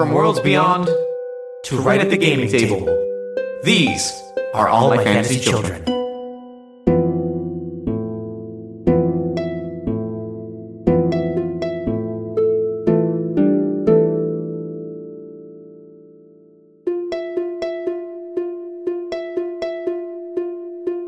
From worlds beyond to right at the gaming table, these are all my fantasy children.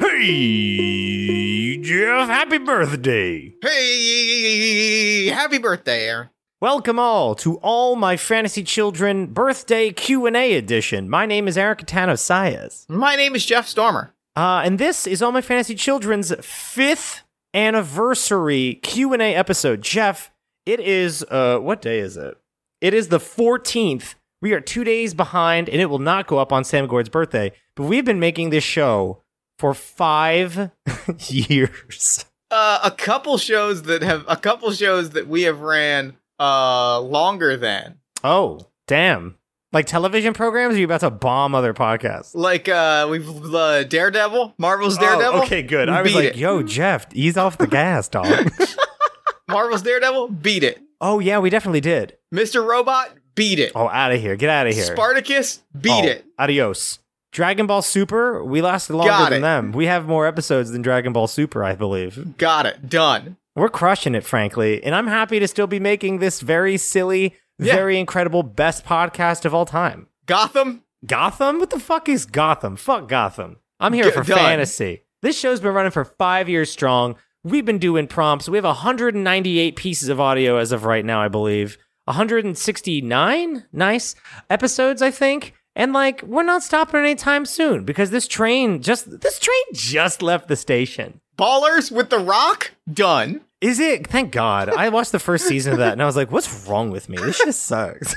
Hey, Jeff, happy birthday. Hey, happy birthday, Aaron. Welcome all to All My Fantasy Children Birthday Q&A edition. My name is Aaron Catano Sayas. My name is Jeff Stormer. Uh, and this is All My Fantasy Children's fifth anniversary Q&A episode. Jeff, it is, uh, what day is it? It is the 14th. We are two days behind, and it will not go up on Sam Gourd's birthday. But we've been making this show for five years. Uh, a couple shows that have a couple shows that we have ran uh longer than Oh, damn. Like television programs, or you about to bomb other podcasts? like uh we've uh, Daredevil, Marvel's Daredevil. Oh, okay, good. I was like, it. yo, Jeff, ease off the gas, dog. Marvel's Daredevil beat it. oh, yeah, we definitely did. Mr. Robot beat it. Oh, out of here. Get out of here. Spartacus beat Oh, it. Adios. Dragon Ball Super, we lasted longer than them. We have more episodes than Dragon Ball Super, I believe. Got it. Done. We're crushing it, frankly. And I'm happy to still be making this very silly, Yeah. very incredible, best podcast of all time. Gotham. Gotham? What the fuck is Gotham? Fuck Gotham. I'm here G- for done. fantasy. This show's been running for five years strong. We've been doing prompts. We have 198 pieces of audio as of right now, I believe. 169 nice episodes, I think. And like, we're not stopping anytime soon because this train just this train just left the station. Ballers with the Rock. Done. Is it? Thank God. I watched the first season of that and I was like, what's wrong with me? This shit sucks.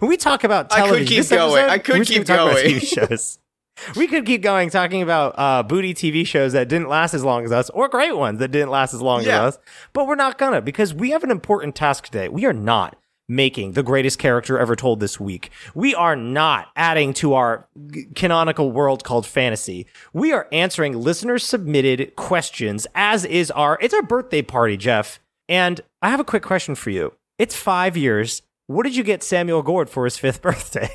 When we talk about television, I could keep this going. episode, I could keep going. TV shows. We could keep going talking about uh, booty TV shows that didn't last as long as us, or great ones that didn't last as long Yeah. as us. But we're not gonna because we have an important task today. We are not making the greatest character ever told this week. We are not adding to our g- canonical world called fantasy. We are answering listener submitted questions, as is our it's our birthday party, Jeff. And I have a quick question for you. It's five years. What did you get Samuel Gourd for his fifth birthday?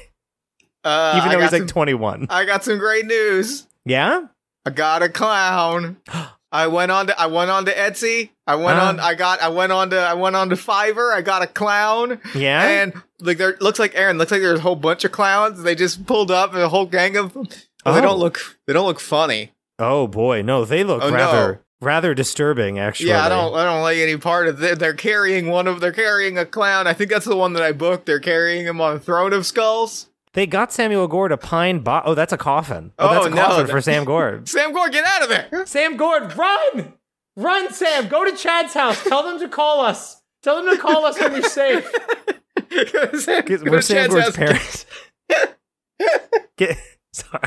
Uh, Even though he's like 21. I got some great news. Yeah? I got a clown. I went on to I went on to Etsy. I went Ah. on I got I went on to I went on to Fiverr. I got a clown. Yeah? And like there looks like Aaron, looks like there's a whole bunch of clowns. They just pulled up and a whole gang of them. But They Oh. don't look they don't look funny. oh boy, no, they look Oh, no. rather rather disturbing actually. Yeah, I don't I don't like any part of it. They're carrying one of they're carrying a clown. I think that's the one that I booked. They're carrying him on a throne of skulls. They got Samuel Gourd a pine bo- Oh, that's a coffin. Oh, Oh, that's a oh, no, coffin for Sam Gourd. Sam Gourd, get out of there. Sam Gourd, run! Run, Sam! Go to Chad's house. Tell them to call us. Tell them to call us when you're safe. Sam, we're Sam Chad's Gourd's house. parents. Get sorry.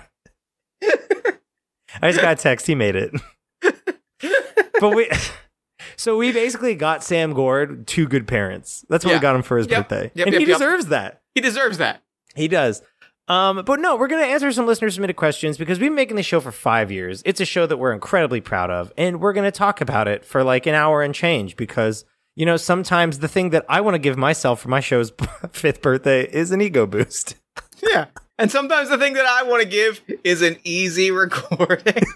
I just got a text. He made it. but we, so we basically got Sam Gourd two good parents. That's what we got him for his Yep. birthday, Yep, and yep, he yep. deserves that. He deserves that. He does. Um, but no, we're going to answer some listener submitted questions because we've been making this show for five years. It's a show that we're incredibly proud of, and we're going to talk about it for like an hour and change because, you know, sometimes the thing that I want to give myself for my show's fifth birthday is an ego boost. Yeah. And sometimes the thing that I want to give is an easy recording.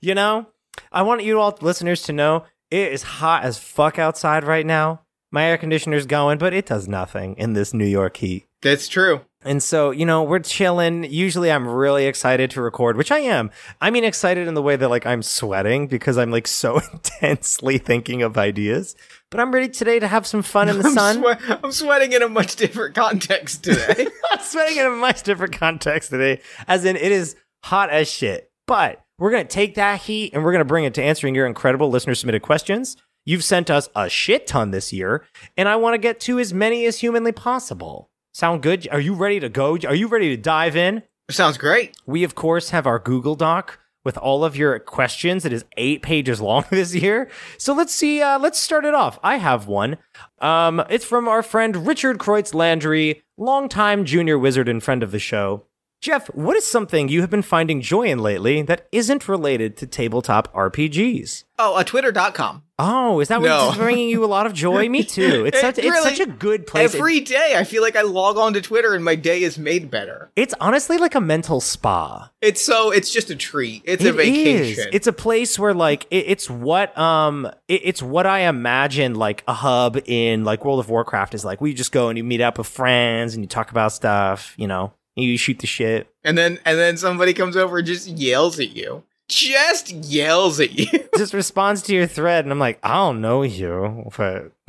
You know, I want you all listeners to know it is hot as fuck outside right now. My air conditioner's going, but it does nothing in this New York heat. That's true. And so, you know, we're chilling. Usually I'm really excited to record, which I am. I mean, excited in the way that like I'm sweating because I'm like so intensely thinking of ideas. But I'm ready today to have some fun in the I'm, sun. swe- I'm sweating in a much different context today. I'm sweating in a much different context today, as in it is hot as shit. But we're going to take that heat and we're going to bring it to answering your incredible listener submitted questions. You've sent us a shit ton this year, and I want to get to as many as humanly possible. Sound good? Are you ready to go? Are you ready to dive in? Sounds great. We, of course, have our Google Doc with all of your questions. It is eight pages long this year. So let's see. Uh, let's start it off. I have one. Um, it's from our friend Richard Kreutz Landry, longtime junior wizard and friend of the show. Jeff, what is something you have been finding joy in lately that isn't related to tabletop RPGs? Oh, uh, twitter.com. Oh, is that No. what's bringing you a lot of joy? Me too. It's It such it's such a good place. Every day I feel like I log on to Twitter and my day is made better. it's honestly like a mental spa. It's so it's just a treat. It's a It is. vacation. It's a place where like it, it's what um it, it's what I imagine like a hub in like World of Warcraft is like. We just go and you meet up with friends and you talk about stuff. You know, you shoot the shit. and then and then somebody comes over and just yells at you. Just yells at you. Just responds to your thread, and I'm like, I don't know you, but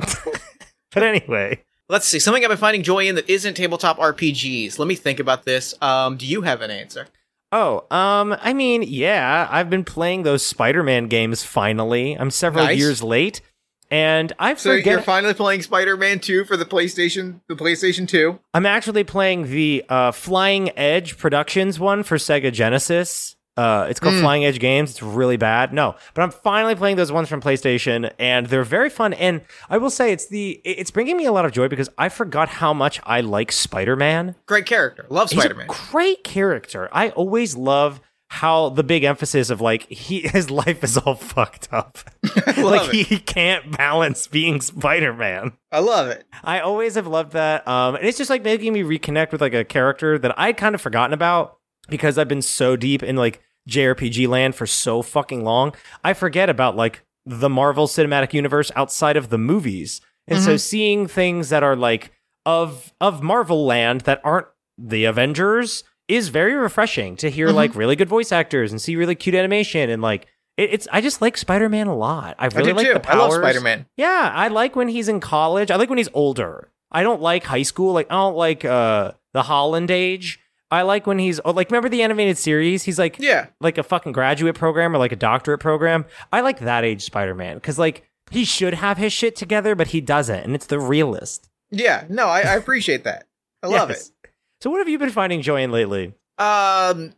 but anyway. Let's see. Something I've been finding joy in that isn't tabletop RPGs. Let me think about this. Um, do you have an answer? Oh, um, I mean, yeah, I've been playing those Spider-Man games finally. I'm several Nice. years late, and I So forget. you're finally playing Spider-Man 2 for the PlayStation, the PlayStation 2. I'm actually playing the uh, Flying Edge Productions one for Sega Genesis. Uh, it's called Hmm. Flying Edge Games. It's really bad. No, but I'm finally playing those ones from PlayStation, and they're very fun. And I will say, it's the it's bringing me a lot of joy because I forgot how much I like Spider-Man. Great character. Love Spider-Man. great character. I always love how the big emphasis of like he his life is all fucked up. Like he can't balance being Spider-Man. I love it. I always have loved that. Um, and it's just like making me reconnect with like a character that I'd kind of forgotten about because I've been so deep in like JRPG land for so fucking long. I forget about like the Marvel Cinematic Universe outside of the movies. And so seeing things that are like of of Marvel land that aren't the Avengers is very refreshing to hear like really good voice actors and see really cute animation and like it, it's I just like Spider-Man a lot. I really I like too. the I love. Spider-Man. Yeah, I like when he's in college. I like when he's older. I don't like high school. Like I don't like uh the Holland age. I like when he's oh, like remember the animated series? He's like Yeah. like a fucking graduate program or like a doctorate program. I like that age Spider-Man cuz like he should have his shit together but he doesn't and it's the realist. Yeah. No, I, I appreciate that. I love Yes. So what have you been finding joy in lately? Um,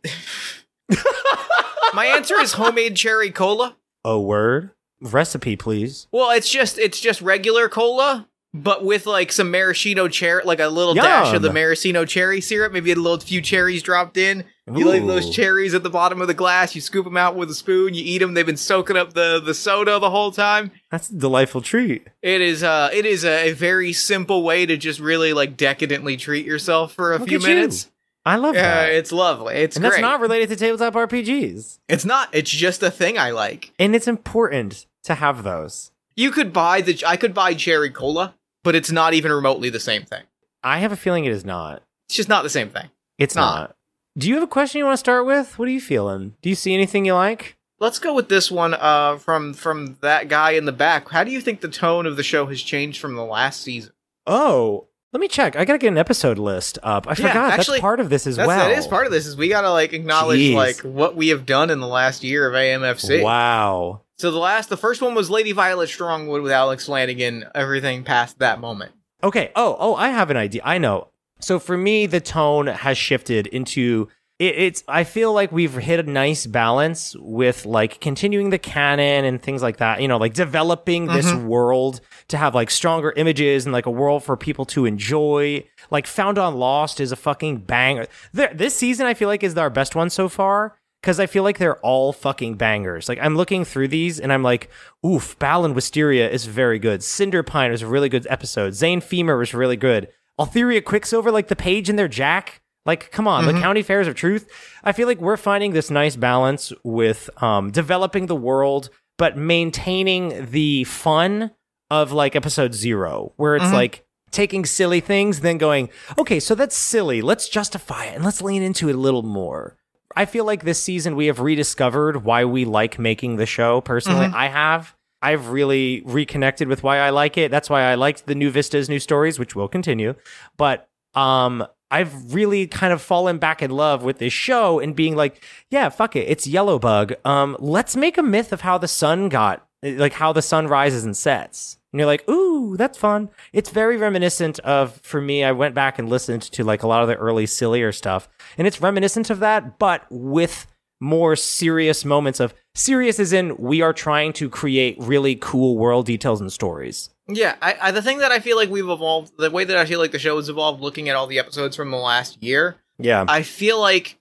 my answer is homemade cherry cola. A word? Recipe, please. Well, it's just it's just regular cola, but with like some maraschino cherry, like a little dash of the maraschino cherry syrup. Maybe a little few cherries dropped in. You leave those cherries at the bottom of the glass. You scoop them out with a spoon. You eat them. They've been soaking up the the soda the whole time. That's a delightful treat. It is uh it is a, a very simple way to just really like decadently treat yourself for a Look few at you. minutes. I love Yeah, that. it's lovely. It's and great. that's not related to tabletop RPGs. it's not. It's just a thing I like. And it's important to have those. You could buy the I could buy cherry cola, but it's not even remotely the same thing. I have a feeling it is not. It's just not the same thing. It's Not. not. Do you have a question you want to start with? What are you feeling? Do you see anything you like? Let's go with this one uh, from from that guy in the back. How do you think the tone of the show has changed from the last season? Oh, let me check. I gotta get an episode list up. I Yeah, forgot actually, that's part of this as well. That is part of this. Is we gotta like acknowledge Jeez. like what we have done in the last year of AMFC. Wow. So the last, the first one was Lady Violet Strongwood with Alex Flanagan. Everything past that moment. Okay. Oh, oh, I have an idea. I know. So for me, the tone has shifted into it, it's. I feel like we've hit a nice balance with like continuing the canon and things like that. You know, like developing this mm-hmm. world to have like stronger images and like a world for people to enjoy. Like Found on Lost is a fucking banger. This season I feel like is our best one so far. Because I feel like they're all fucking bangers. Like I'm looking through these and I'm like, oof, Bal and Wisteria is very good. Cinderpine was a really good episode. Zane Femur was really good. Altheria Quicksilver, like the page in their jack. Like, come on, the mm-hmm. county fairs of truth. I feel like we're finding this nice balance with um, developing the world, but maintaining the fun of like episode zero, where it's mm-hmm. like taking silly things, then going, okay, so that's silly. Let's justify it and let's lean into it a little more. I feel like this season we have rediscovered why we like making the show. Personally, mm-hmm. I have. I've really reconnected with why I like it. That's why I liked the new Vistas, new stories, which will continue. But um, I've really kind of fallen back in love with this show and being like, yeah, fuck it, it's Yellow Bug. Um, let's make a myth of how the sun got, like how the sun rises and sets. And you're like, ooh, that's fun. It's very reminiscent of, for me, I went back and listened to like a lot of the early sillier stuff, and it's reminiscent of that, but with more serious moments of serious as in we are trying to create really cool world details and stories. Yeah, I, I the thing that I feel like we've evolved, the way that I feel like the show has evolved, looking at all the episodes from the last year, Yeah. I feel like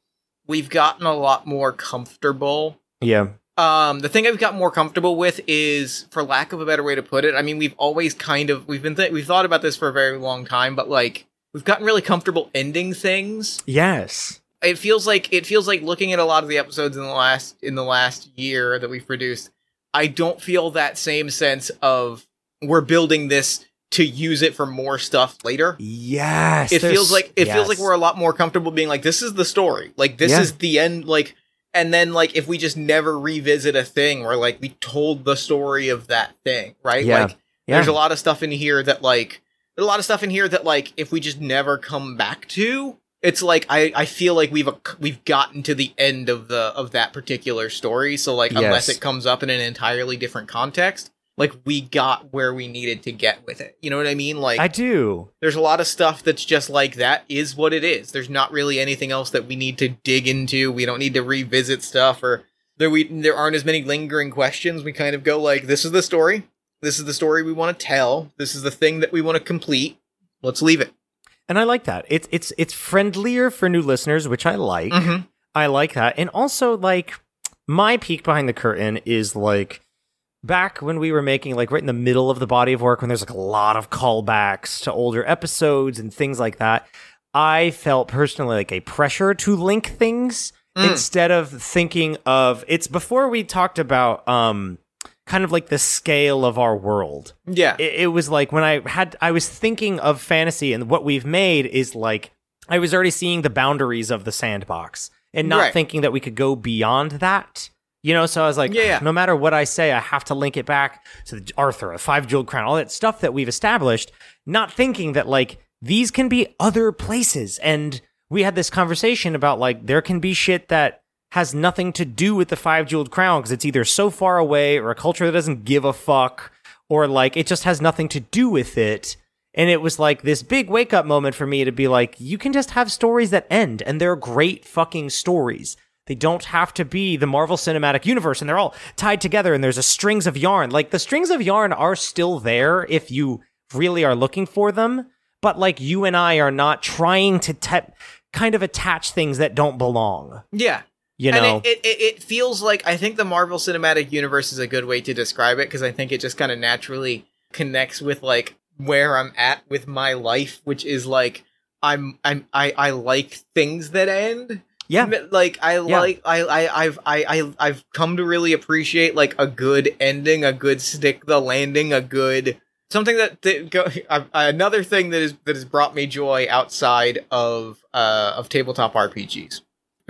we've gotten a lot more comfortable. Yeah. Um, the thing I've gotten more comfortable with is, for lack of a better way to put it, I mean, we've always kind of we've been th- we've thought about this for a very long time, but like we've gotten really comfortable ending things. Yes. It feels like it feels like looking at a lot of the episodes in the last in the last year that we've produced. I don't feel that same sense of we're building this to use it for more stuff later. Yes. It feels like it feels like we're a lot more comfortable being like this is the story. Like this Yeah. is the end like and then like if we just never revisit a thing we're like we told the story of that thing, right? Yeah. Like Yeah. there's a lot of stuff in here that like there's a lot of stuff in here that like if we just never come back to it's like I, I feel like we've we've gotten to the end of the of that particular story so like unless it comes up in an entirely different context like we got where we needed to get with it you know what i mean like I do. there's a lot of stuff that's just like that is what it is. There's not really anything else that we need to dig into. We don't need to revisit stuff or there we there aren't as many lingering questions. We kind of go like this is the story. This is the story we want to tell. This is the thing that we want to complete. Let's leave it. And I like that. It's it's it's friendlier for new listeners, which I like. Mhm. I like that. And also like my peek behind the curtain is like back when we were making like right in the middle of the body of work when there's like a lot of callbacks to older episodes and things like that. I felt personally like a pressure to link things Mm. instead of thinking of it's before we talked about um kind of like the scale of our world Yeah. it, it was like when I had I was thinking of fantasy and what we've made is like I was already seeing the boundaries of the sandbox and not Right. thinking that we could go beyond that. You know, so I was like, Yeah, yeah. no matter what I say, I have to link it back to the Arthur, a five jeweled crown, all that stuff that we've established, not thinking that like these can be other places. And we had this conversation about like there can be shit that has nothing to do with the five jeweled crown because it's either so far away or a culture that doesn't give a fuck or like it just has nothing to do with it. And it was like this big wake up moment for me to be like, you can just have stories that end and they're great fucking stories. They don't have to be the Marvel Cinematic Universe and they're all tied together and there's a strings of yarn. Like the strings of yarn are still there if you really are looking for them, but like you and I are not trying to te- kind of attach things that don't belong. yeah. You know, And it, it, it feels like I think the Marvel Cinematic Universe is a good way to describe it because I think it just kind of naturally connects with like where I'm at with my life, which is like I'm I'm I, I like things that end. yeah, Like I like I, I I've I, I I've come to really appreciate like a good ending, a good stick the landing, a good something that, that go, uh, another thing that is that has brought me joy outside of uh of tabletop RPGs.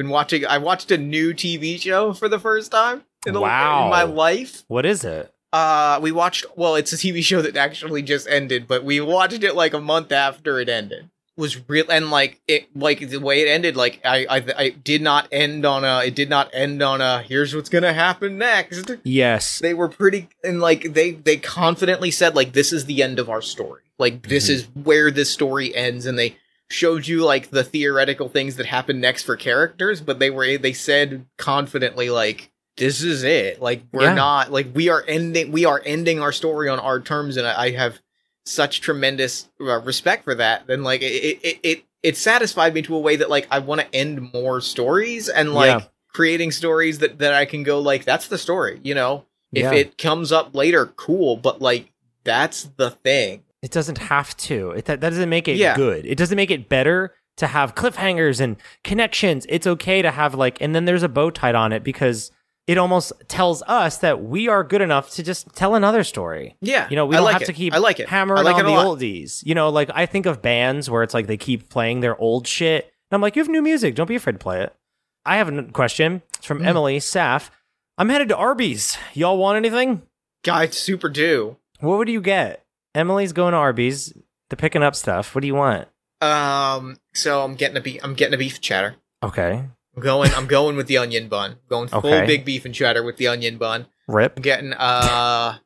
Been watching I watched a new TV show for the first time in, Wow. in my life. what is it? Uh we watched well it's a TV show that actually just ended, but we watched it like a month after it ended. Was real and like it like the way it ended like I I I did not end on a it did not end on a here's what's to happen next. Yes. They were pretty and like they they confidently said like this is the end of our story. Like this Mhm. is where this story ends and they showed you like the theoretical things that happen next for characters, but they were they said confidently like this is it. Like we're Yeah. not like we are ending we are ending our story on our terms and I, I have such tremendous uh, respect for that. Then like it it it it satisfied me to a way that like I want to end more stories and like Yeah. creating stories that that I can go like that's the story, you know. If Yeah. it comes up later, cool, but like that's the thing. It doesn't have to. It that, that doesn't make it Yeah. good. It doesn't make it better to have cliffhangers and connections. It's okay to have like, and then there's a bow tied on it because it almost tells us that we are good enough to just tell another story. Yeah, You know, we I don't like have it. to keep I like it. hammering I like on it the lot. oldies. You know, like I think of bands where it's like they keep playing their old shit. And I'm like, you have new music. Don't be afraid to play it. I have a question. It's from Mm. Emily Saf. I'm headed to Arby's. Y'all want anything? Guys, super do. What would you get? Emily's going to Arby's. They're picking up stuff. What do you want? Um, so I'm getting a beef. I'm getting a beef cheddar. Okay. I'm going. I'm going with the onion bun. Going full Okay. big beef and cheddar with the onion bun. Rip. I'm getting. Uh,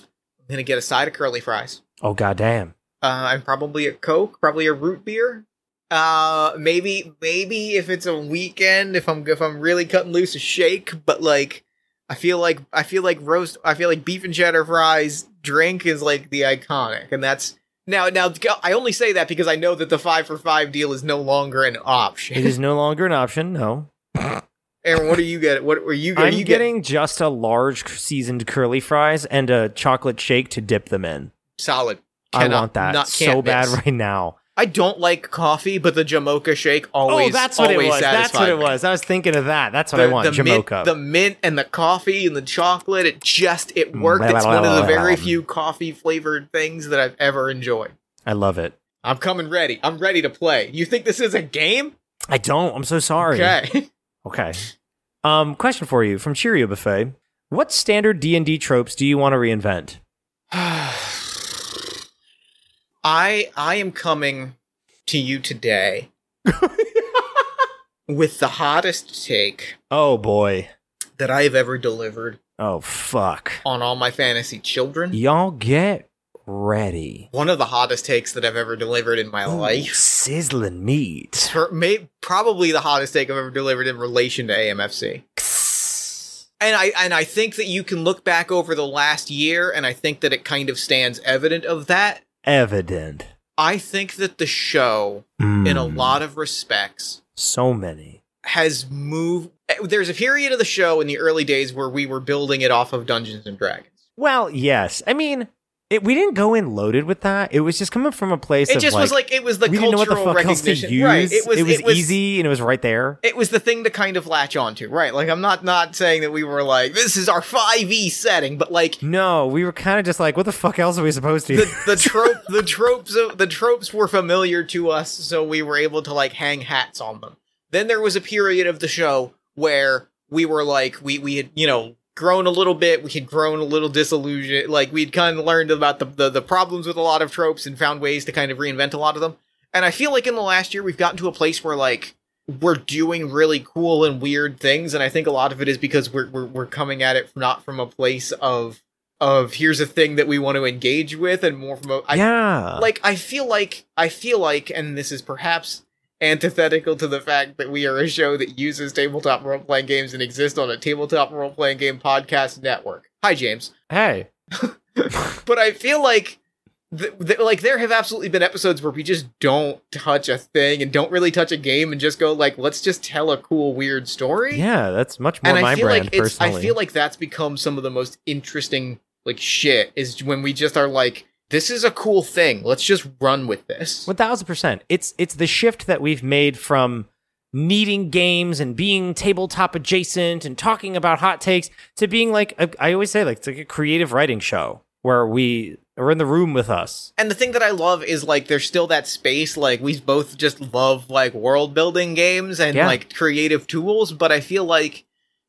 I'm gonna get a side of curly fries. Oh goddamn. Uh, and probably a Coke, probably a root beer. Uh, maybe, maybe if it's a weekend, if I'm if I'm really cutting loose, a shake. But like, I feel like I feel like roast. I feel like beef and cheddar fries drink is like the iconic, and that's Now, now, I only say that because I know that the five for five deal is no longer an option. It is no longer an option. No, Aaron, what are you getting? What were you? Are I'm you getting just a large seasoned curly fries and a chocolate shake to dip them in. solid? I want that not- so bad right now. I don't like coffee, but the Jamocha shake always. oh, that's what it was. That's what it me. was. I was thinking of that. That's what the, I want. the mint, the mint and the coffee and the chocolate. It just it worked. It's one of the very few coffee flavored things that I've ever enjoyed. I love it. I'm coming ready. I'm ready to play. You think this is a game? I don't. I'm so sorry. Okay. Okay. Um, question for you from Cheerio Buffet: What standard D and D tropes do you want to reinvent? I I am coming to you today with the hottest take Oh boy. that I have ever delivered Oh fuck. on all my fantasy children. Y'all get ready. One of the hottest takes that I've ever delivered in my Ooh, life. sizzling meat. For, may, probably the hottest take I've ever delivered in relation to AMFC. And I and I think that you can look back over the last year, and I think that it kind of stands evident of that. Evident. I think that the show, in a Mm, lot of respects, So many. has moved. There's a period of the show in the early days where we were building it off of Dungeons and Dragons. Well, yes. I mean, it, we didn't go in loaded with that. It was just coming from a place It just like, was like it was the we didn't know what the cultural fuck else to recognition, use. right? It was it was it was easy and it was right there. It was the thing to kind of latch onto, right? Like I'm not not saying that we were like this is our five E setting, but like No, we were kind of just like, what the fuck else are we supposed to? the the trope the tropes of, the tropes were familiar to us, so we were able to like hang hats on them. Then there was a period of the show where we were like we we had you know grown a little bit, we had grown a little disillusioned, like we'd kind of learned about the, the the problems with a lot of tropes and found ways to kind of reinvent a lot of them. And I feel like in the last year we've gotten to a place where like we're doing really cool and weird things, and I think a lot of it is because we're we're, we're coming at it not from a place of of here's a thing that we want to engage with, and more from a I, yeah. like I feel like I feel like, and this is perhaps antithetical to the fact that we are a show that uses tabletop role playing games and exists on a tabletop role playing game podcast network. Hi, James. hey. But I feel like. Th- th- like there have absolutely been episodes where we just don't touch a thing and don't really touch a game and just go like let's just tell a cool weird story Yeah, that's much more and my I feel brand like it's personally. I feel like that's become some of the most interesting like shit is when we just are like this is a cool thing let's just run with this One thousand percent. It's it's the shift that we've made from needing games and being tabletop adjacent and talking about hot takes to being like a, I always say like it's like a creative writing show where we are in the room with us. and the thing that I love is like there's still that space like we both just love like world building games and Yeah. like creative tools but I feel like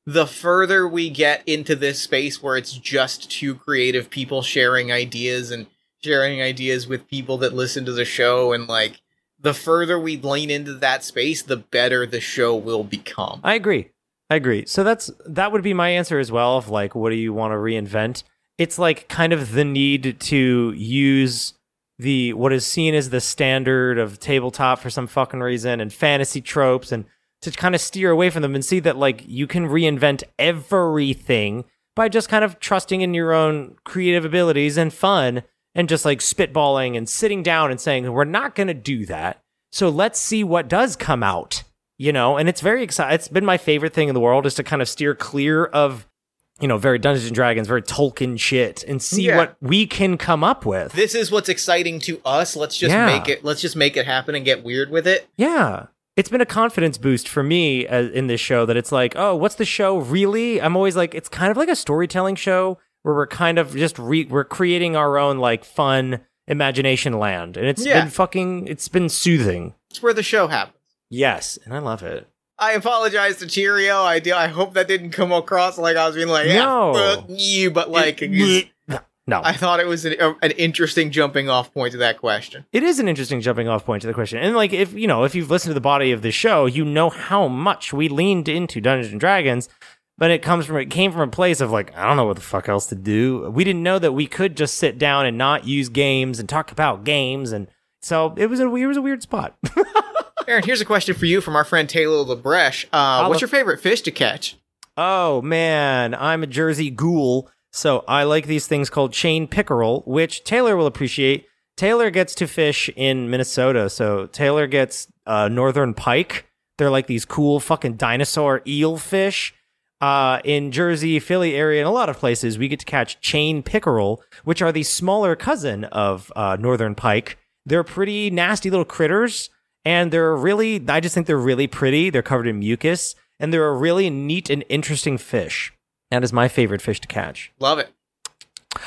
the further we get into this space where it's just two creative people sharing ideas and sharing ideas with people that listen to the show and like the further we lean into that space the better the show will become I agree. I agree. So that's that would be my answer as well of like what do you want to reinvent? It's like kind of the need to use the what is seen as the standard of tabletop for some fucking reason and fantasy tropes and to kind of steer away from them and see that like you can reinvent everything by just kind of trusting in your own creative abilities and fun and just like spitballing and sitting down and saying we're not going to do that. So let's see what does come out you know? And it's very exciting it's been my favorite thing in the world is to kind of steer clear of you know very dungeons and dragons very tolkien shit and see Yeah. what we can come up with. This is what's exciting to us. Let's just Yeah. make it let's just make it happen and get weird with it. Yeah. It's been a confidence boost for me uh, in this show that it's like oh what's the show really? I'm always like it's kind of like a storytelling show where we're kind of just re- we're creating our own like fun imagination land and it's Yeah. been fucking it's been soothing it's where the show happens yes and i love it I apologize to Cheerio. I do. I hope that didn't come across like I was being like, yeah, No. fuck you, but like, it's- no I thought it was an, a- an interesting jumping off point to that question. It is an interesting jumping off point to the question. And like if you know, if you've listened to the body of the show, you know how much we leaned into Dungeons and Dragons, but it comes from it came from a place of like, I don't know what the fuck else to do. We didn't know that we could just sit down and not use games and talk about games and so it was a it was a weird spot. Aaron, here's a question for you from our friend Taylor LeBreche. Uh, what's your favorite fish to catch? oh man, I'm a Jersey ghoul, so I like these things called chain pickerel, which Taylor will appreciate. Taylor gets to fish in Minnesota, so Taylor gets uh, northern pike. They're like these cool fucking dinosaur eel fish. Uh, in Jersey, Philly area, and a lot of places, we get to catch chain pickerel, which are the smaller cousin of uh, northern pike. They're pretty nasty little critters, and they're really, I just think they're really pretty. They're covered in mucus, and they're a really neat and interesting fish. That is my favorite fish to catch. Love it.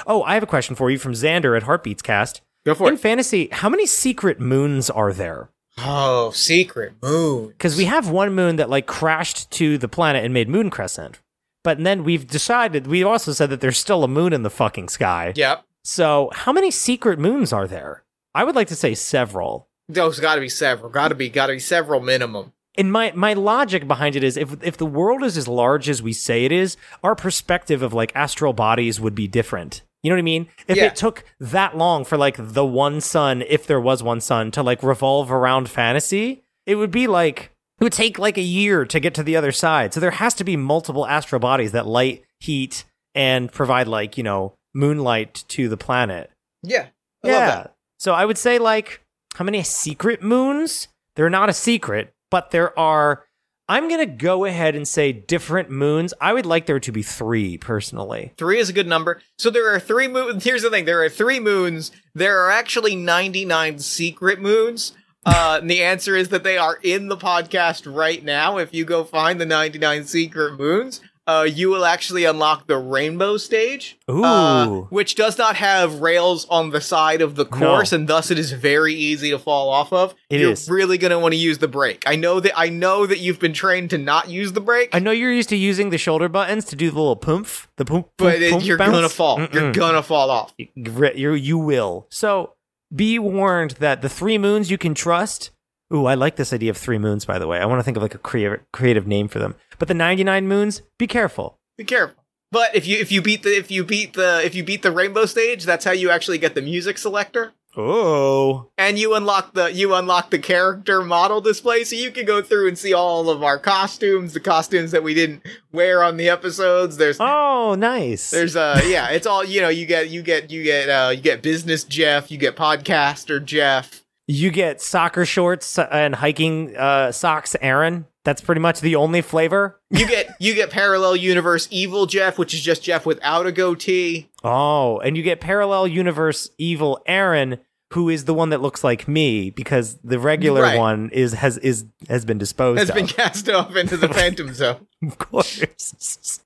Oh, I have a question for you from Xander at Heartbeats Cast. Go for In it. fantasy, how many secret moons are there? Oh, secret moon. Because we have one moon that like crashed to the planet and made Moon Crescent. But then we've decided, we also said that there's still a moon in the fucking sky. Yep. So how many secret moons are there? I would like to say several. Those got to be several. Got to be. Got to be several minimum. And my, my logic behind it is if if the world is as large as we say it is, our perspective of like astral bodies would be different. You know what I mean? If Yeah. it took that long for like the one sun, if there was one sun, to like revolve around fantasy, it would be like it would take like a year to get to the other side. So there has to be multiple astral bodies that light, heat, and provide like, you know, moonlight to the planet. Yeah. I yeah. love that. So I would say like how many secret moons? They're not a secret, but there are I'm going to go ahead and say different moons. I would like there to be 3 personally. Three is a good number. So there are three moons. Here's the thing: there are three moons. There are actually 99 secret moons. Uh, and the answer is that they are in the podcast right now. If you go find the 99 secret moons, uh, you will actually unlock the rainbow stage, Ooh. uh, which does not have rails on the side of the course, and thus it is very easy to fall off of. It You're is. really going to want to use the brake. I know that. I know that you've been trained to not use the brake. I know you're used to using the shoulder buttons to do the little poomph, the poomp, but it- you're bounce. gonna fall. You're gonna fall off. you you will. So be warned that the three moons you can trust. Ooh, I like this idea of three moons. By the way, I want to think of like a creative creative name for them. But the ninety nine moons, be careful. Be careful. But if you if you beat the if you beat the if you beat the rainbow stage, that's how you actually get the music selector. Oh, And you unlock the you unlock the character model display, so you can go through and see all of our costumes, the costumes that we didn't wear on the episodes. There's oh, nice. there's uh yeah, it's all you know. You get you get you get uh you get business Jeff, you get podcaster Jeff. You get soccer shorts and hiking uh, socks, Aaron. That's pretty much the only flavor. You get you get parallel universe evil Jeff, which is just Jeff without a goatee. Oh, and you get parallel universe evil Aaron, who is the one that looks like me because the regular Right. one is has is has been disposed Has of. been cast off into the phantom zone. of course.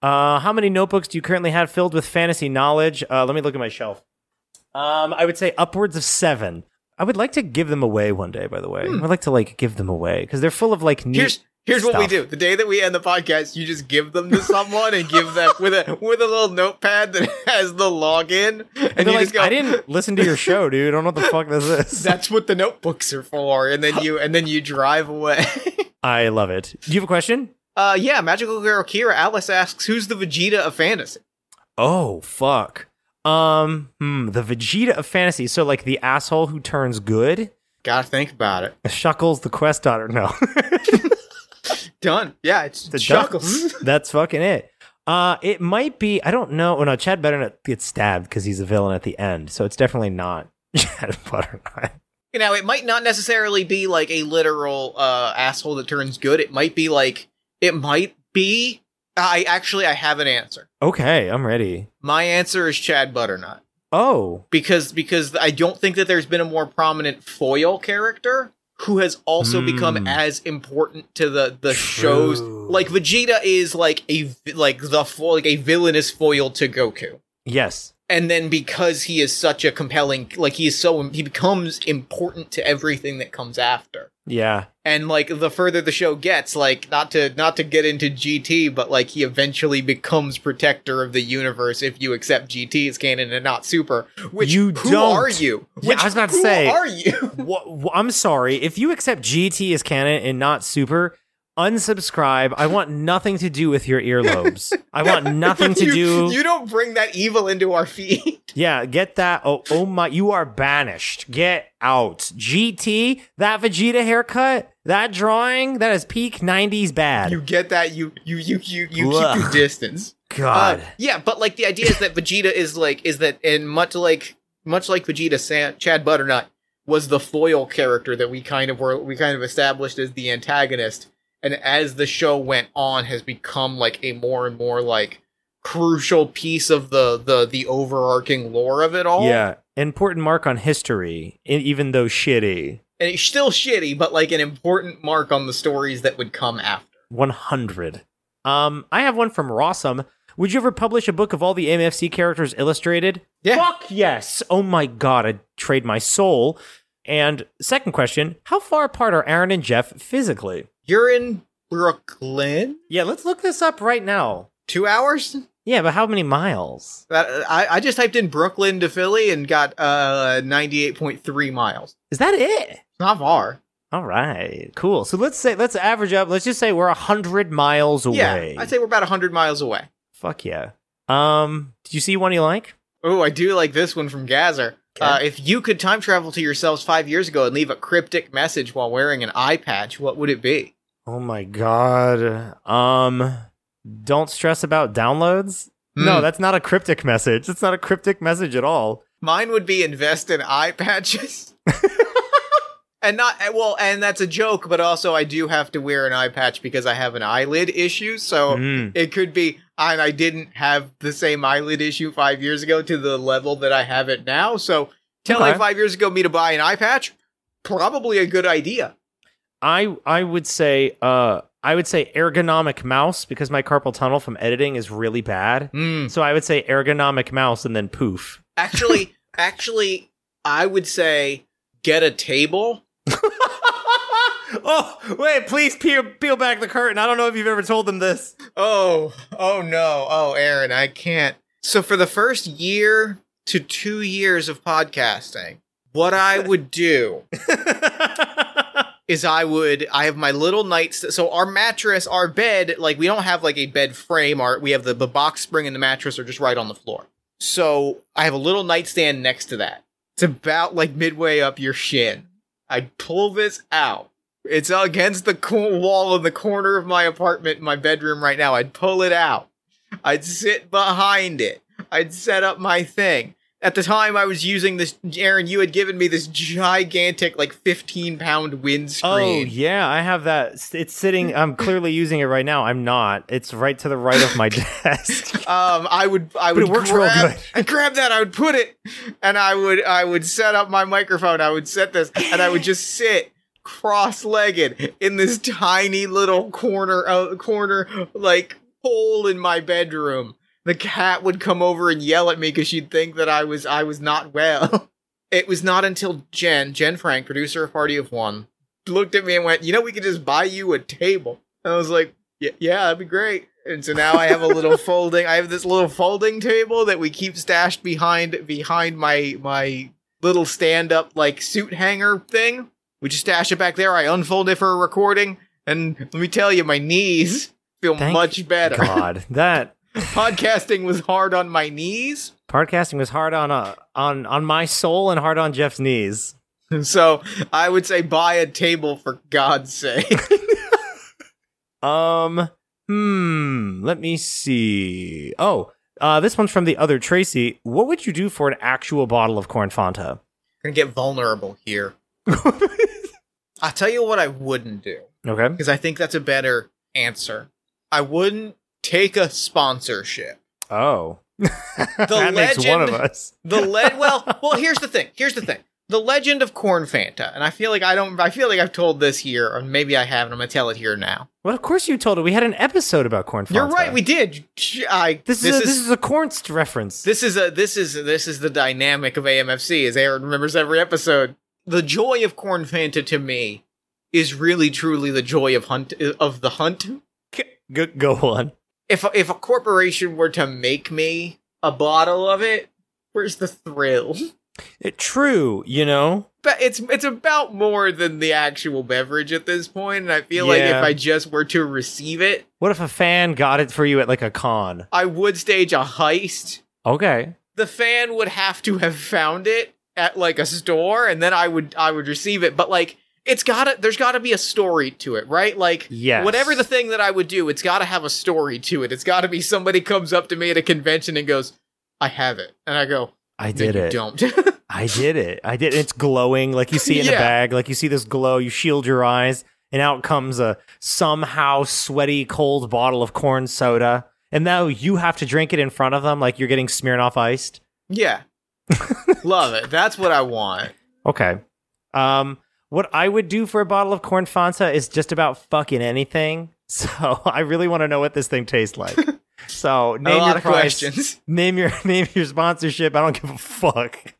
Uh, how many notebooks do you currently have filled with fantasy knowledge? Uh, let me look at my shelf. Um, I would say upwards of seven. I would like to give them away one day. By the way, I'd like to like give them away because they're full of like neat. Hmm. Here's here's what we do. The day that we end the podcast, you just give them to someone and give them with a with a little notepad that has the login, and, And you like, just go. I didn't listen to your show, dude. I don't know what the fuck this is. That's what the notebooks are for, and then you and then you drive away. I love it. Do you have a question? uh, yeah, magical girl Kira Alice asks, "Who's the Vegeta of fantasy?" Oh fuck. Um, hmm, the Vegeta of fantasy. So like the asshole who turns good. Gotta think about it. Shuckles, the quest daughter. No, Done. Yeah, it's The Chuckles. that's fucking it. Uh, it might be. I don't know. Oh no, Chad Butternut gets stabbed because he's a villain at the end. So it's definitely not Chad Butternut. You know, it might not necessarily be like a literal uh, asshole that turns good. It might be like it might be. I actually I have an answer. Okay, I'm ready. My answer is Chad Butternut. Oh, because because I don't think that there's been a more prominent foil character who has also Hmm. become as important to the the True. shows. Like Vegeta is like a like the like a villainous foil to Goku. yes. And then because he is such a compelling like he is so he becomes important to everything that comes after. Yeah. And like the further the show gets, like not to not to get into GT, but like he eventually becomes protector of the universe if you accept GT as canon and not Super. Which You who don't. are you? Yeah, Which, I was about to who say- are you? Wha- wha- I'm sorry. If you accept GT as canon and not Super, unsubscribe. I want nothing to do with your earlobes. I want nothing to you, do. You don't bring that evil into our feed. Yeah, get that. Oh, oh my! You are banished. Get out. GT. That Vegeta haircut. That drawing. That is peak '90s bad. You get that? You you you you you Ugh. keep your distance. God. Uh, yeah, but like the idea is that Vegeta is like is that and much like much like Vegeta, San- Chad Butternut was the foil character that we kind of were we kind of established as the antagonist, and as the show went on, has become like a more and more like crucial piece of the the the overarching lore of it all. Yeah, important mark on history, even though shitty. and it's still shitty, but like an important mark on the stories that would come after. 100. Um, I have one from Rossum. Would you ever publish a book of all the MFC characters illustrated? Yeah. Fuck yes. Oh my god, I'd trade my soul. And second question, how far apart are Aaron and Jeff physically? You're in Brooklyn. Yeah, let's look this up right now. Two hours. Yeah, but how many miles? I, I just typed in Brooklyn to Philly and got uh 98.3 miles. Is that it? Not far. All right, cool. So let's say let's average up. Let's just say we're a hundred miles away. Yeah, I'd say we're about 100 miles away. Fuck yeah. Um, did you see one you like? Oh, I do like this one from Gazer. Okay. Uh, if you could time travel to yourselves five years ago and leave a cryptic message while wearing an eye patch, what would it be? Oh my god. Um, don't stress about downloads. No, Hmm. that's not a cryptic message. It's not a cryptic message at all. Mine would be invest in eye patches. and not well, and that's a joke, but also I do have to wear an eye patch because I have an eyelid issue. So Mm. it could be, and I didn't have the same eyelid issue five years ago to the level that I have it now. So telling Okay. five years ago me to buy an eye patch, probably a good idea. I I would say uh I would say ergonomic mouse because my carpal tunnel from editing is really bad. Hmm. So I would say ergonomic mouse and then poof. Actually, actually, I would say get a table. oh wait, please peel peel back the curtain. I don't know if you've ever told them this. Oh, oh no. Oh, Aaron, I can't. So for the first year to two years of podcasting, what I would do is I would I have my little nights. So our mattress, our bed, like we don't have like a bed frame. Our we have the, the box spring and the mattress are just right on the floor. So I have a little nightstand next to that. It's about like midway up your shin. I'd pull this out. It's against the co- wall in the corner of my apartment, my bedroom right now. I'd pull it out. I'd sit behind it. I'd set up my thing. At the time, I was using this. Aaron, you had given me this gigantic, like 15 pound windscreen. Oh yeah, I have that. It's sitting. I'm clearly using it right now. I'm not. It's right to the right of my desk. Um, I would, I would. But it works real grab, good. I grab that, I would put it, and I would, I would set up my microphone. I would set this, and I would just sit cross-legged in this tiny little corner, uh, corner like hole in my bedroom. The cat would come over and yell at me because she'd think that I was, I was not well. It was not until Jen, Jen Frank, producer of Party of One, looked at me and went, "You know, we could just buy you a table." And I was like, yeah, yeah, that'd be great. And so now I have a little folding. I have this little folding table that we keep stashed behind behind my my little stand up like suit hanger thing. We just stash it back there. I unfold it for a recording, and let me tell you, my knees feel Thank much better. God, that Podcasting was hard on my knees, podcasting was hard on uh, on on my soul and hard on Jeff's knees. so I would say buy a table for God's sake. Um, hmm. Let me see. Oh, uh, this one's from the other Tracy. What would you do for an actual bottle of corn Fanta? gonna get vulnerable here. I'll tell you what I wouldn't do. Okay. because I think that's a better answer. I wouldn't take a sponsorship. Oh, that makes one of legend- us. The lead well, well, here's the thing. Here's the thing. The Legend of Corn Fanta, and I feel like I don't. I feel like I've told this here, or maybe I haven't. I'm gonna tell it here now. Well, of course you told it. We had an episode about corn Fanta. You're right. We did. I This, is, a, this is a cornst reference. This is a this is this is the dynamic of AMFC, as Aaron remembers every episode. The joy of Corn Fanta to me is really truly the joy of hunt of the hunt. go, go on. If if a corporation were to make me a bottle of it, where's the thrill? It, true, you know. But it's it's about more than the actual beverage at this point, and I feel like if I just were to receive it, What if a fan got it for you at like a con? I would stage a heist. Okay. the fan would have to have found it at like a store and then I would I would receive it but like it's got to there's got to be a story to it right like Yes. whatever the thing that I would do it's got to have a story to it it's got to be somebody comes up to me at a convention and goes I have it and I go I did it. don't I did it. I did. It's glowing, like you see in the Yeah. bag. Like you see this glow. You shield your eyes, and out comes a somehow sweaty, cold bottle of corn soda. And now you have to drink it in front of them, like you're getting Smirnoff iced. Yeah. Love it. That's what I want. Okay. Um, what I would do for a bottle of corn Fanta is just about fucking anything. So I really want to know what this thing tastes like. So a name lot your of price, questions. name your name your sponsorship. I don't give a fuck.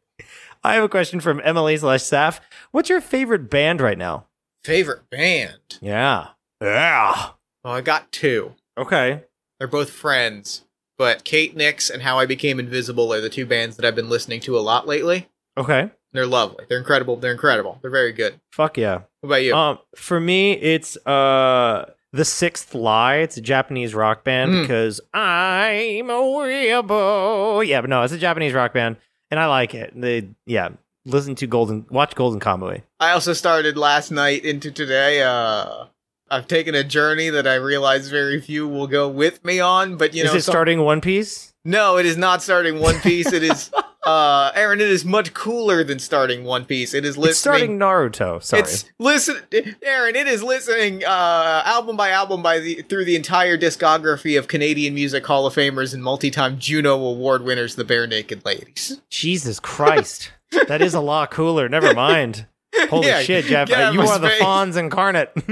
I have a question from Emily slash Saf. What's your favorite band right now? Favorite band? Yeah. Yeah. Well, I got two. Okay. They're both friends, but Kate Nix and How I Became Invisible are the two bands that I've been listening to a lot lately. Okay. They're lovely. They're incredible. They're incredible. They're very good. Fuck yeah. What about you? Um, for me, it's uh the Sixth Lie. It's a Japanese rock band Mm. because I'm a weeaboo. Yeah, but no, it's a Japanese rock band, and I like it. They yeah, listen to Golden, watch Golden Kamuy. I also started last night into today. Uh, I've taken a journey that I realize very few will go with me on, but you Is know, is it some- starting One Piece? No, it is not starting One Piece. It is, uh, Aaron. It is much cooler than starting One Piece. It is listening. It's starting Naruto. Sorry. It's listen, Aaron. It is listening uh, album by album by the through the entire discography of Canadian music Hall of Famers and multi-time Juno Award winners, the Bare Naked Ladies. Jesus Christ, that is a lot cooler. Never mind. Holy Yeah, shit, Jeff! of you are the space. Fonz incarnate.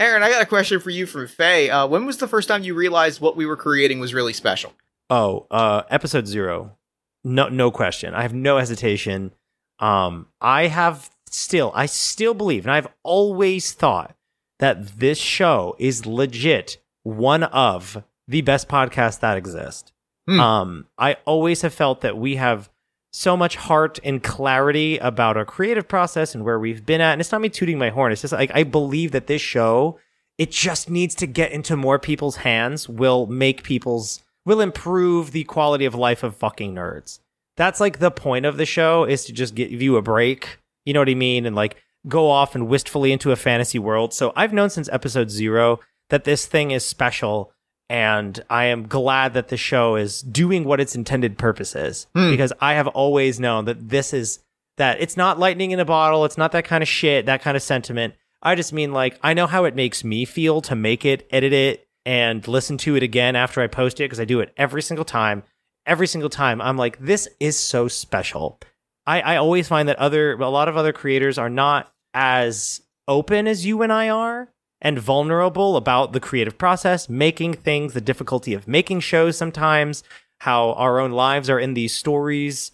Aaron, I got a question for you from Faye. Uh, when was the first time you realized what we were creating was really special? Oh, uh, episode zero. No, no question. I have no hesitation. Um, I have still, I still believe, and I've always thought that this show is legit one of the best podcasts that exist. Hmm. Um, I always have felt that we have so much heart and clarity about our creative process and where we've been at. And it's not me tooting my horn. It's just like I believe that this show, it just needs to get into more people's hands, will make people's will improve the quality of life of fucking nerds. That's like the point of the show is to just give you a break. You know what I mean? And like go off and wistfully into a fantasy world. So I've known since episode zero that this thing is special. And I am glad that the show is doing what its intended purpose is Hmm. because I have always known that this is that it's not lightning in a bottle. It's not that kind of shit, that kind of sentiment. I just mean like I know how it makes me feel to make it, edit it, and listen to it again after I post it because I do it every single time. Every single time, I'm like, this is so special. I, I always find that other a lot of other creators are not as open as you and I are and vulnerable about the creative process, making things, the difficulty of making shows sometimes, how our own lives are in these stories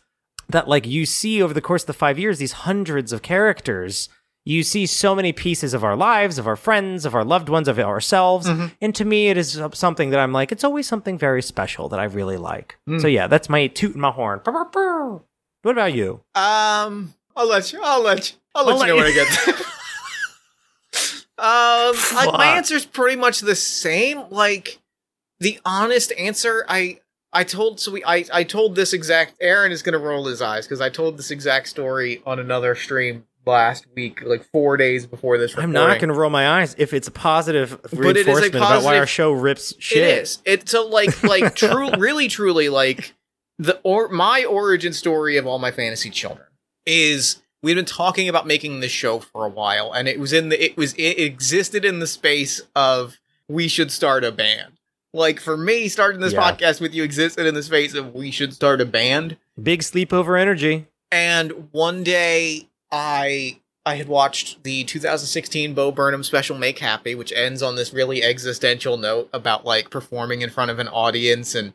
that like you see over the course of the 5 years these hundreds of characters you see so many pieces of our lives of our friends of our loved ones of ourselves and to me it is something that i'm like it's always something very special that i really like so yeah that's my toot in my horn Brr, brr, brr. what about you Um, I'll let you. I'll let you. I'll let I'll you know let when I get there. um, like my answer is pretty much the same. Like the honest answer, I I told so we I I told this exact. Aaron is gonna roll his eyes because I told this exact story on another stream last week, like four days before this. i'm not going to roll my eyes if it's a positive it is a reinforcement about why positive- our show rips shit It is. It's a like like true really truly like the or my origin story of all my fantasy children is we've been talking about making this show for a while and it was in the it was it existed in the space of we should start a band. Like for me starting this Yeah. podcast with you existed in the space of we should start a band big sleepover energy and one day I I had watched the 2016 Bo Burnham special Make Happy, which ends on this really existential note about like performing in front of an audience and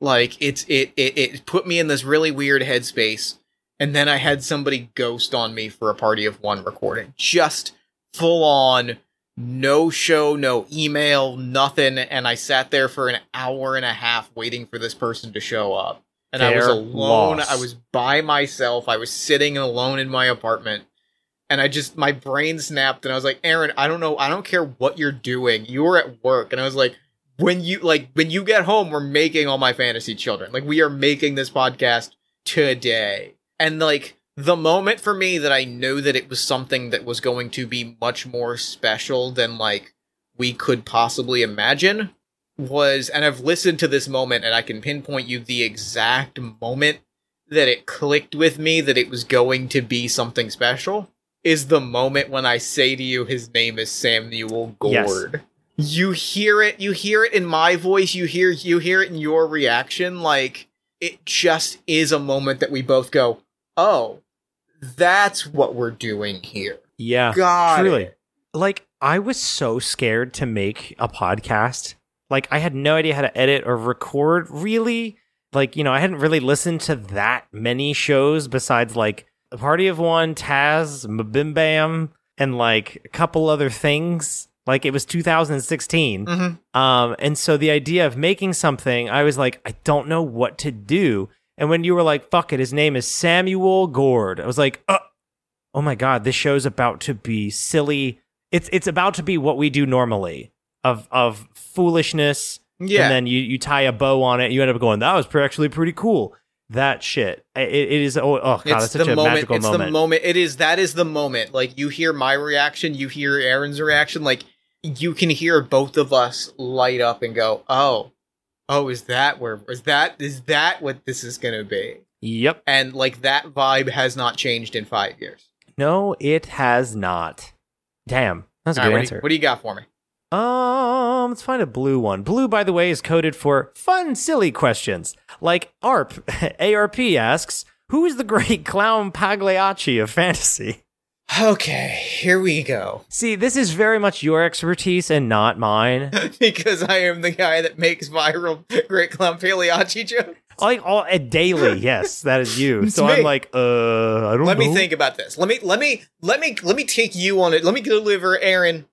like it's it it, it put me in this really weird headspace. And then I had somebody ghost on me for a party of one recording. Just full on no show, no email, nothing. And I sat there for an hour and a half waiting for this person to show up. And I was alone. I was by myself. I was sitting alone in my apartment. And I just, my brain snapped and I was like, Aaron, I don't know. I don't care what you're doing. You were at work. And I was like, when you, like, when you get home, we're making all my fantasy children. Like, we are making this podcast today. And like, the moment for me that I knew that it was something that was going to be much more special than like we could possibly imagine was and I've listened to this moment and I can pinpoint you the exact moment that it clicked with me that it was going to be something special is the moment when I say to you his name is Samuel Gourd. You hear it, you hear it in my voice, you hear you hear it in your reaction like it just is a moment that we both go, "Oh, that's what we're doing here." Yeah. Got truly. it. Like I was so scared to make a podcast. Like I had no idea how to edit or record really. Like, you know, I hadn't really listened to that many shows besides like The Party of One, Taz, Bim Bam, and like a couple other things. Like it was 2016. Mhm. Um, and so the idea of making something, I was like, I don't know what to do. And when you were like, fuck it, his name is Samuel Gourd, I was like, uh, oh my god, this show's about to be silly. It's it's about to be what we do normally of of foolishness. Yeah. And then you you tie a bow on it. You end up going, that was actually pretty cool. That shit. It, it is. Oh, oh god, it's that's such the a moment. magical it's moment. the moment. It is that is the moment. Like you hear my reaction, you hear Aaron's reaction. Like you can hear both of us light up and go, "Oh, oh, is that where? Is that is that what this is gonna be?" Yep. And like that vibe has not changed in five years. No, it has not. Damn, that's a All good right, what, do answer. you, what do you got for me? Um, let's find a blue one. Blue, by the way, is coded for fun, silly questions. Like ARP, ARP asks, who is the great clown Pagliacci of fantasy? Okay, here we go. See, this is very much your expertise and not mine. because I am the guy that makes viral Great Clown Pagliacci jokes. like all uh, daily, yes, that is you. So. I'm like, uh, I don't Let know. me think about this. Let me let me let me let me take you on it. Let me deliver Aaron.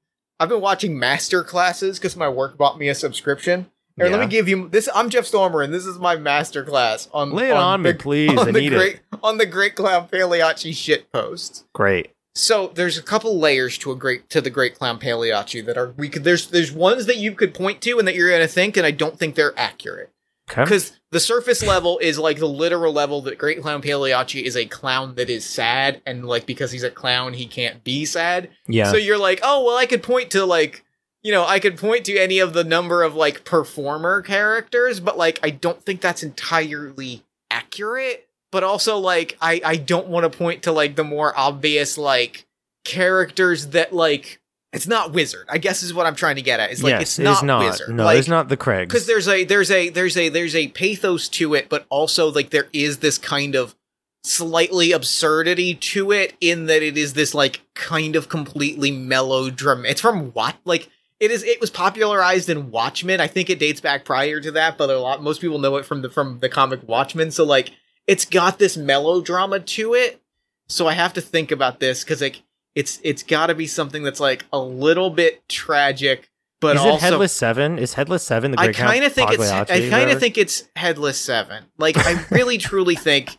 I've been watching master classes because my work bought me a subscription. Aaron, let me give you this. I'm Jeff Stormer, and this is my master class on. Lay it on me, the- please. On I the need it. great on the Great Clown Pagliacci shit post. Great. So there's a couple layers to a great to the Great Clown Pagliacci that are we could there's there's ones that you could point to and that you're gonna think, and I don't think they're accurate Okay. because the surface level is like the literal level that Great Clown Pagliacci is a clown that is sad, and like because he's a clown, he can't be sad. Yeah. So you're like, oh well, I could point to like, you know, I could point to any of the number of like performer characters, but like I don't think that's entirely accurate. But also like I I don't want to point to like the more obvious like characters that like it's not wizard. I guess is what I'm trying to get at. It's like yes, it's not, not. wizard. No, like, it's not the Craigs. because there's a there's a there's a there's a pathos to it but also like there is this kind of slightly absurdity to it in that it is this like kind of completely melodrama it's from what like it is it was popularized in watchmen i think it dates back prior to that but a lot most people know it from the from the comic watchmen so like it's got this melodrama to it so i have to think about this because like it's it's got to be something that's like a little bit tragic but is also Headless Seven? Is Headless Seven the I great Count kind of think it's. I kind of think it's Headless Seven. Like I really truly think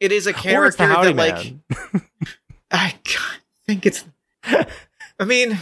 it is a Or it's the character that like I think it's. I mean,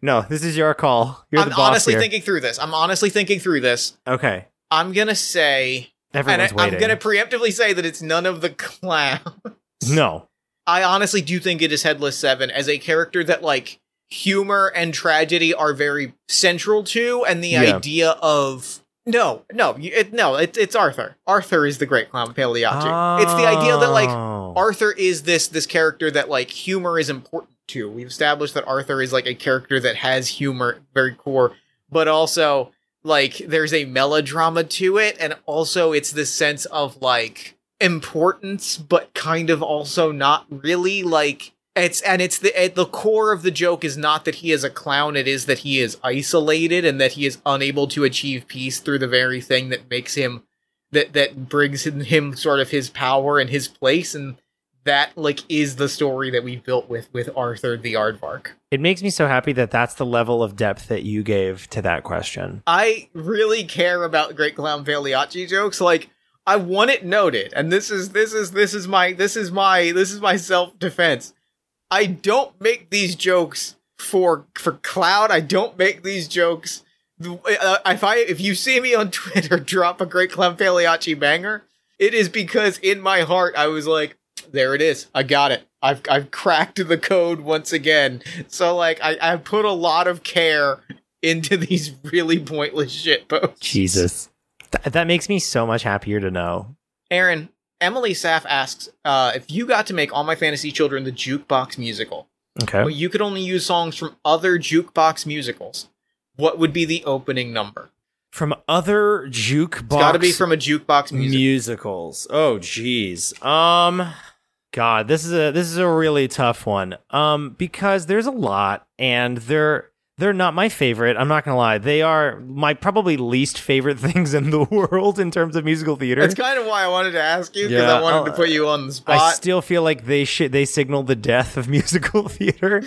No, this is your call. You're I'm the boss honestly here. thinking through this. I'm honestly thinking through this. okay, I'm gonna say, and I, waiting. I'm gonna preemptively say that it's none of the clown. no, I honestly do think it is Headless Seven as a character that like humor and tragedy are very central to, and the Yeah. idea of no, no, it, no, it, it's Arthur. Arthur is the great clown Pagliacci. It's the idea that like Oh. Arthur is this this character that like humor is important to. We've established that Arthur is like a character that has humor very core, but also like there's a melodrama to it, and also it's this sense of like importance, but kind of also not really like it's and it's the at the core of the joke is not that he is a clown it is that he is isolated and that he is unable to achieve peace through the very thing that makes him that that brings him, him sort of his power and his place and that like is the story that we built with with Arthur the Aardvark. It makes me so happy that that's the level of depth that you gave to that question. I really care about Great Clown Pagliacci jokes. Like I want it noted, and this is this is this is my this is my this is my self defense. I don't make these jokes for for cloud. I don't make these jokes. Uh, if I if you see me on Twitter drop a Great Clown Pagliacci banger, it is because in my heart I was like, there it is. I got it. I've I've cracked the code once again. So like I I put a lot of care into these really pointless shit posts. Jesus, Th- that makes me so much happier to know. Aaron, Emily Saff asks uh, if you got to make All My Fantasy Children the jukebox musical, Okay. but you could only use songs from other jukebox musicals. What would be the opening number? From other jukebox It's got to be from a jukebox music. musicals. Oh jeez. Um God, this is a this is a really tough one. Um because there's a lot and they're they're not my favorite. I'm not going to lie. They are my probably least favorite things in the world in terms of musical theater. That's kind of why I wanted to ask you because Yeah, I wanted oh, to put you on the spot. I still feel like they should they signaled the death of musical theater.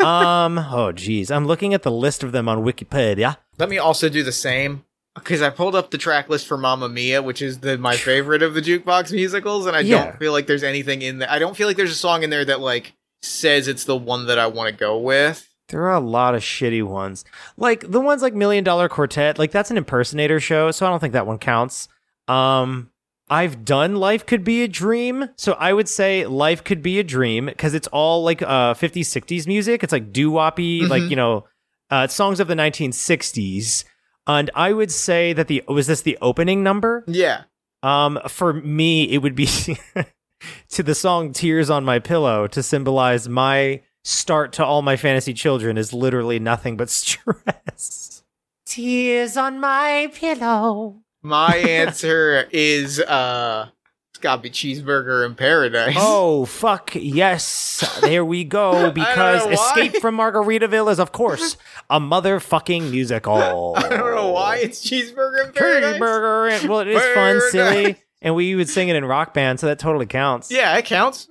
um oh jeez. I'm looking at the list of them on Wikipedia. Let me also do the same because I pulled up the track list for Mamma Mia, which is the my favorite of the jukebox musicals, and I Yeah. don't feel like there's anything in there. I don't feel like there's a song in there that like says it's the one that I want to go with. There are a lot of shitty ones. Like the ones like Million Dollar Quartet, like that's an impersonator show, so I don't think that one counts. Um I've done Life Could Be a Dream, so I would say Life Could Be a Dream because it's all like uh 50s 60s music. It's like doo-woppy, like, Mhm. you know, uh songs of the 1960s. And I would say that the was this the opening number? Yeah, Um, for me, it would be to the song "Tears on My Pillow" to symbolize my start to all my fantasy children is literally nothing but stress. Tears on my pillow. my answer is uh, it's gotta be cheeseburger in paradise. Oh fuck yes! There we go. Because. Escape from Margaritaville is, of course, a motherfucking musical. I don't know why it's cheeseburger in paradise. Cheeseburger. Well, it is fun, silly, and we would sing it in rock band, so that totally counts. Yeah, it counts.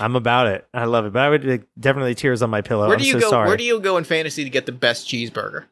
I'm about it. I love it. But I would uh, definitely tears on my pillow. where I'm do you so go? Sorry. Where do you go in fantasy to get the best cheeseburger?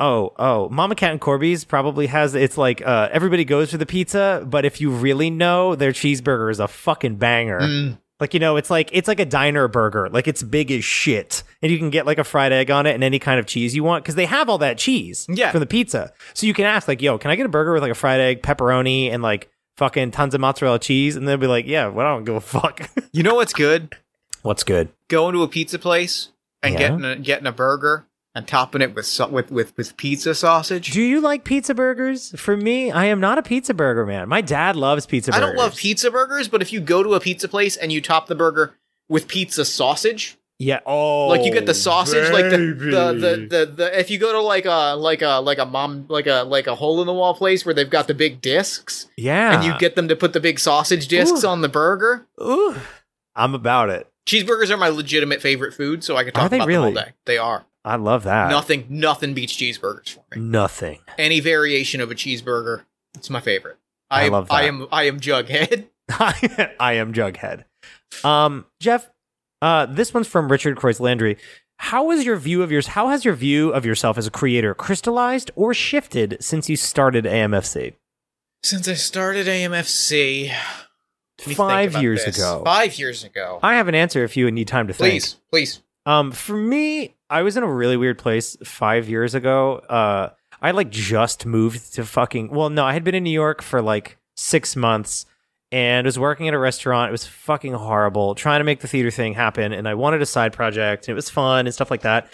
Oh, oh, Mama Cat and Corby's probably has. It's like uh, everybody goes for the pizza, but if you really know, their cheeseburger is a fucking banger. Mm. Like you know, it's like it's like a diner burger. Like it's big as shit, and you can get like a fried egg on it and any kind of cheese you want because they have all that cheese Yeah. from the pizza. So you can ask like, "Yo, can I get a burger with like a fried egg, pepperoni, and like fucking tons of mozzarella cheese?" And they'll be like, "Yeah, well, I don't give a fuck." You know what's good? What's good? Going to a pizza place and Yeah. getting a, getting a burger and topping it with with with with pizza sausage. Do you like pizza burgers? For me, I am not a pizza burger man. My dad loves pizza burgers. I don't love pizza burgers, but if you go to a pizza place and you top the burger with pizza sausage, Yeah. Oh, like you get the sausage, like the, the the the the if you go to like a like a like a mom like a like a hole in the wall place where they've got the big discs yeah, and you get them to put the big sausage discs Ooh. on the burger. Ooh, I'm about it. Cheeseburgers are my legitimate favorite food, so I can Are talk they about really? them all day. They are. I love that. Nothing nothing beats cheeseburgers for me. Nothing. Any variation of a cheeseburger, it's my favorite. I am, love I am I am Jughead. I am Jughead. Um, Jeff, uh, this one's from Richard Croix Landry. How is your view of yours? How has your view of yourself as a creator crystallized or shifted since you started AMFC? Since I started AMFC let me think Five years this. ago. Five years ago. I have an answer if you need time to think. Please, please. Um, for me, I was in a really weird place five years ago. Uh, I like just moved to fucking. Well, no, I had been in New York for like six months and was working at a restaurant. It was fucking horrible, trying to make the theater thing happen, and I wanted a side project, and it was fun and stuff like that.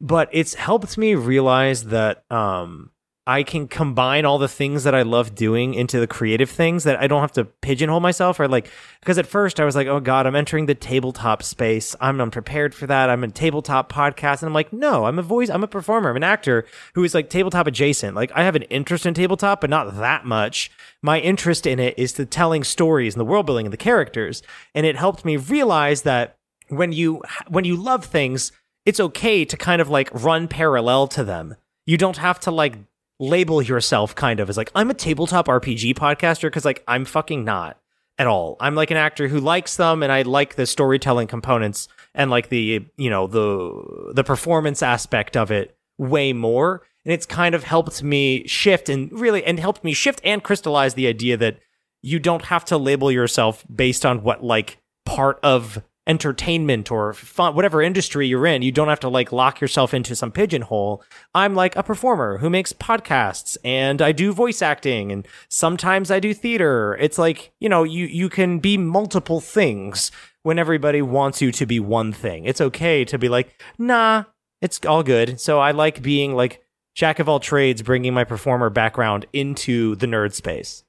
But it's helped me realize that um, I can combine all the things that I love doing into the creative things that I don't have to pigeonhole myself or like because at first I was like, oh god, I'm entering the tabletop space. I'm unprepared for that. I'm a tabletop podcast, and I'm like, no, I'm a voice, I'm a performer, I'm an actor who is like tabletop adjacent. Like I have an interest in tabletop, but not that much. My interest in it is the telling stories and the world building and the characters, and it helped me realize that when you when you love things, it's okay to kind of like run parallel to them. You don't have to like label yourself kind of as like I'm a tabletop RPG podcaster because like I'm fucking not at all. I'm like an actor who likes them and I like the storytelling components and like the you know the the performance aspect of it way more and it's kind of helped me shift and really and helped me shift and crystallize the idea that you don't have to label yourself based on what like part of entertainment or fun, whatever industry you're in. You don't have to like lock yourself into some pigeonhole. I'm like a performer who makes podcasts and I do voice acting and sometimes I do theater. It's like, you know, you you can be multiple things when everybody wants you to be one thing. It's okay to be like, "Nah, it's all good." So I like being like jack of all trades bringing my performer background into the nerd space.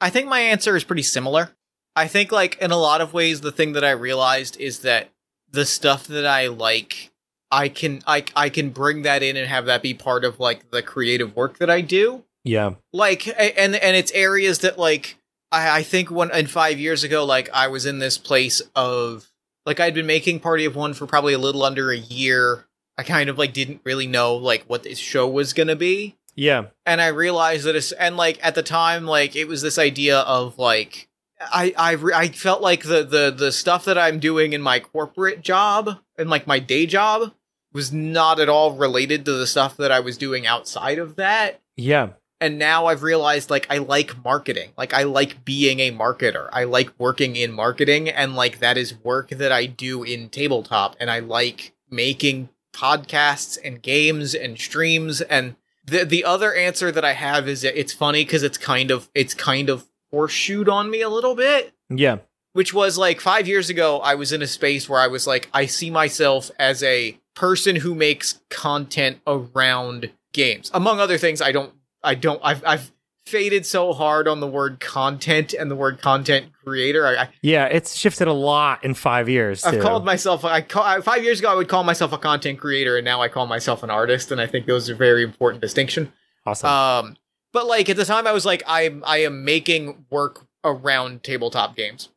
I think my answer is pretty similar. I think like in a lot of ways the thing that I realized is that the stuff that I like I can I I can bring that in and have that be part of like the creative work that I do. Yeah. Like and and it's areas that like I I think when and 5 years ago like I was in this place of like I'd been making Party of One for probably a little under a year. I kind of like didn't really know like what this show was going to be Yeah. and I realized that it's and like at the time like it was this idea of like I I re- I felt like the the the stuff that I'm doing in my corporate job and like my day job was not at all related to the stuff that I was doing outside of that Yeah. and now I've realized like I like marketing. Like I like being a marketer. I like working in marketing and like that is work that I do in tabletop and I like making podcasts and games and streams and the the other answer that I have is that it's funny cuz it's kind of it's kind of horseshoed on me a little bit Yeah. which was like 5 years ago I was in a space where I was like I see myself as a person who makes content around games. Among other things I don't I don't I've I've faded so hard on the word content and the word content creator. I, I Yeah. It's shifted a lot in five years. I've too. called myself I call, 5 years ago I would call myself a content creator and now I call myself an artist and I think those are very important distinction. awesome. Um, but like at the time, I was like, I'm I am making work around tabletop games,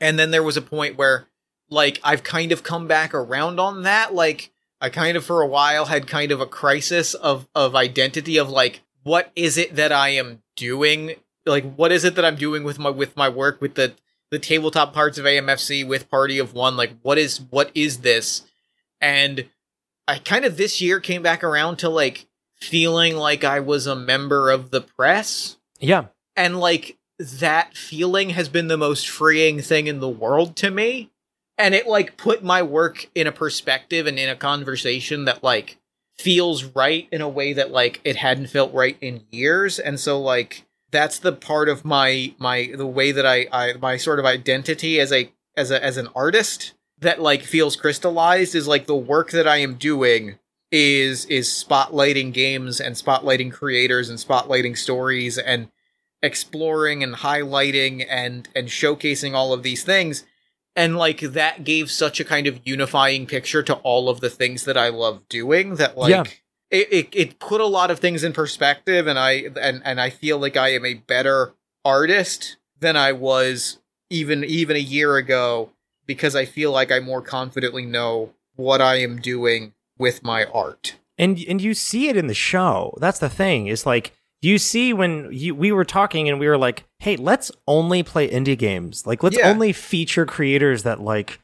and then there was a point where like I've kind of come back around on that. Like I kind of for a while had kind of a crisis of of identity of like what is it that I am doing? Like what is it that I'm doing with my with my work with the the tabletop parts of AMFC with Party of One? Like what is what is this? And I kind of this year came back around to like feeling like I was a member of the press. yeah. And like that feeling has been the most freeing thing in the world to me. And it like put my work in a perspective and in a conversation that like feels right in a way that like it hadn't felt right in years. And so like that's the part of my my the way that I, I my sort of identity as a as a as an artist that like feels crystallized is like the work that I am doing is is spotlighting games and spotlighting creators and spotlighting stories and exploring and highlighting and and showcasing all of these things and like that gave such a kind of unifying picture to all of the things that I love doing that like Yeah. it, it it put a lot of things in perspective and I and and I feel like I am a better artist than I was even even a year ago because I feel like I more confidently know what I am doing with my art. and and you see it in the show. That's the thing. Is like you see when you we were talking and we were like, "Hey, let's only play indie games. Like let's Yeah. only feature creators that like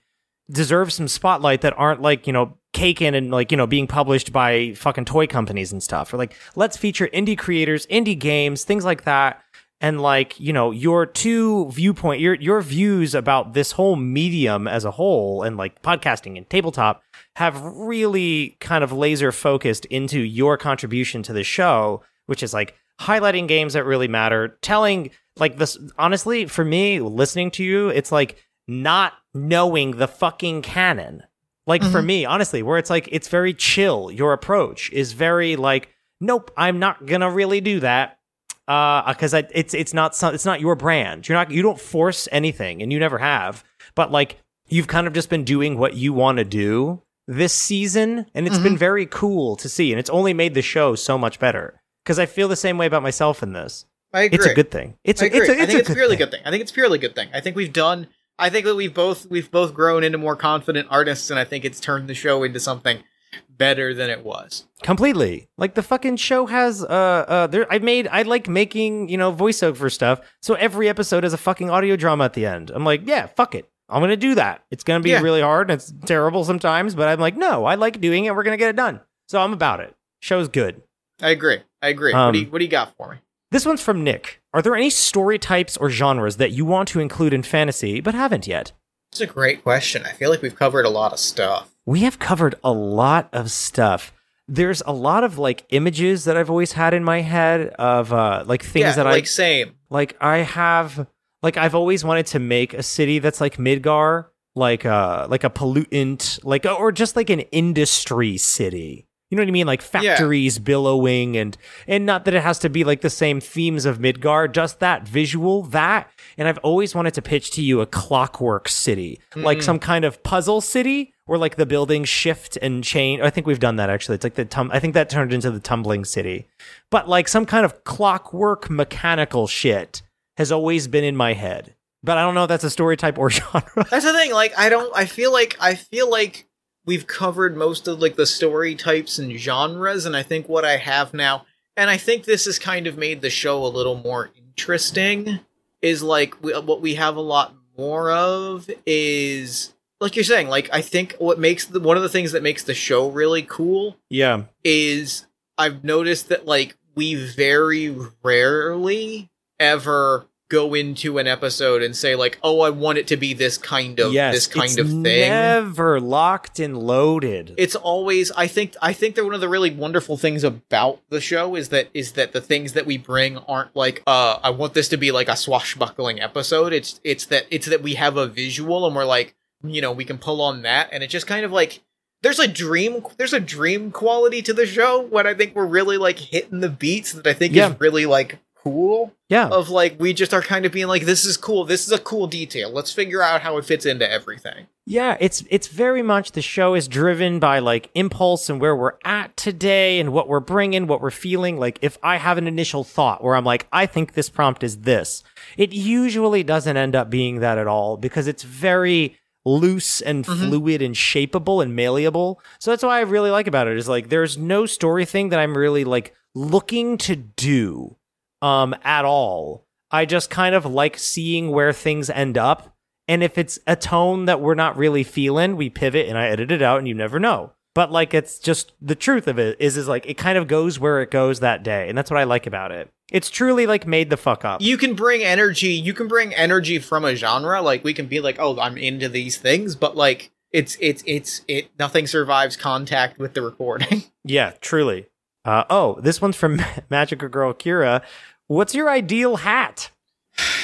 deserve some spotlight that aren't like, you know, caken and like, you know, being published by fucking toy companies and stuff. Or like let's feature indie creators, indie games, things like that." And like, you know, your two viewpoint, your your views about this whole medium as a whole and like podcasting and tabletop have really kind of laser focused into your contribution to the show, which is like highlighting games that really matter, telling like this honestly, for me, listening to you, it's like not knowing the fucking canon. Like for mm-hmm. me, honestly, where it's like it's very chill. Your approach is very like, nope, I'm not gonna really do that. Uh, because it's it's not some, it's not your brand. You're not you don't force anything, and you never have. But like you've kind of just been doing what you want to do this season, and it's been very cool to see, and it's only made the show so much better. Because I feel the same way about myself in this. I agree. It's a good thing. It's I a, agree. it's a, I it's think a it's purely good thing. I think it's purely good thing. I think we've done. I think that we've both we've both grown into more confident artists, and I think it's turned the show into something better than it was. completely like the fucking show has uh uh there i made i like making you know voiceover stuff so every episode has a fucking audio drama at the end i'm like yeah fuck it i'm gonna do that it's gonna be Yeah. really hard and it's terrible sometimes but i'm like no i like doing it we're gonna get it done so i'm about it show's good I agree. I agree. what Um, do you What do you got for me? this one's from nick are there any story types or genres that you want to include in fantasy but haven't yet It's a great question. I feel like we've covered a lot of stuff. We have covered a lot of stuff there's a lot of like images that i've always had in my head of uh like things yeah, that like i like same. Like I have like I've always wanted to make a city that's like Midgar, like uh like a pollutant, like or just like an industry city. You know what I mean? Like factories billowing and and not that it has to be like the same themes of Midgar, just that visual, that. And I've always wanted to pitch to you a clockwork city, like mm-hmm. some kind of puzzle city where like the buildings shift and change. I think we've done that actually. It's like the tum- I think that turned into the tumbling city. But like some kind of clockwork mechanical shit has always been in my head. But I don't know if that's a story type or genre. That's the thing. Like, I don't. I feel like I feel like we've covered most of like the story types and genres, and I think what I have now, and I think this has kind of made the show a little more interesting. Is like we, what we have a lot more of is like you're saying. Like I think what makes the one of the things that makes the show really cool yeah. is I've noticed that like we very rarely ever go into an episode and say like, "Oh, I want it to be this kind of yes. this kind of thing." Never locked and loaded. It's always I think I think that one of the really wonderful things about the show is that is that the things that we bring aren't like uh I want this to be like a swashbuckling episode. It's it's that it's that we have a visual and we're like, you know, we can pull on that and it just kind of like there's a dream there's a dream quality to the show when I think we're really like hitting the beats that I think Yeah. is really like cool yeah. of like we just are kind of being like this is cool this is a cool detail let's figure out how it fits into everything Yeah, it's it's very much the show is driven by like impulse and where we're at today and what we're bringing, what we're feeling. Like if I have an initial thought where I'm like, I think this prompt is this, it usually doesn't end up being that at all because it's very loose and mm-hmm. fluid and shapeable and malleable. So that's why I really like about it is like there's no story thing that I'm really like looking to do um at all. I just kind of like seeing where things end up and if it's a tone that we're not really feeling, we pivot and I edit it out and you never know. But like it's just the truth of it is is like it kind of goes where it goes that day. And that's what I like about it. It's truly like made the fuck up. you can bring energy you can bring energy from a genre like we can be like oh i'm into these things but like it's it's it's it nothing survives contact with the recording yeah, truly. Uh, oh, this one's from Magical Girl Kira. What's your ideal hat?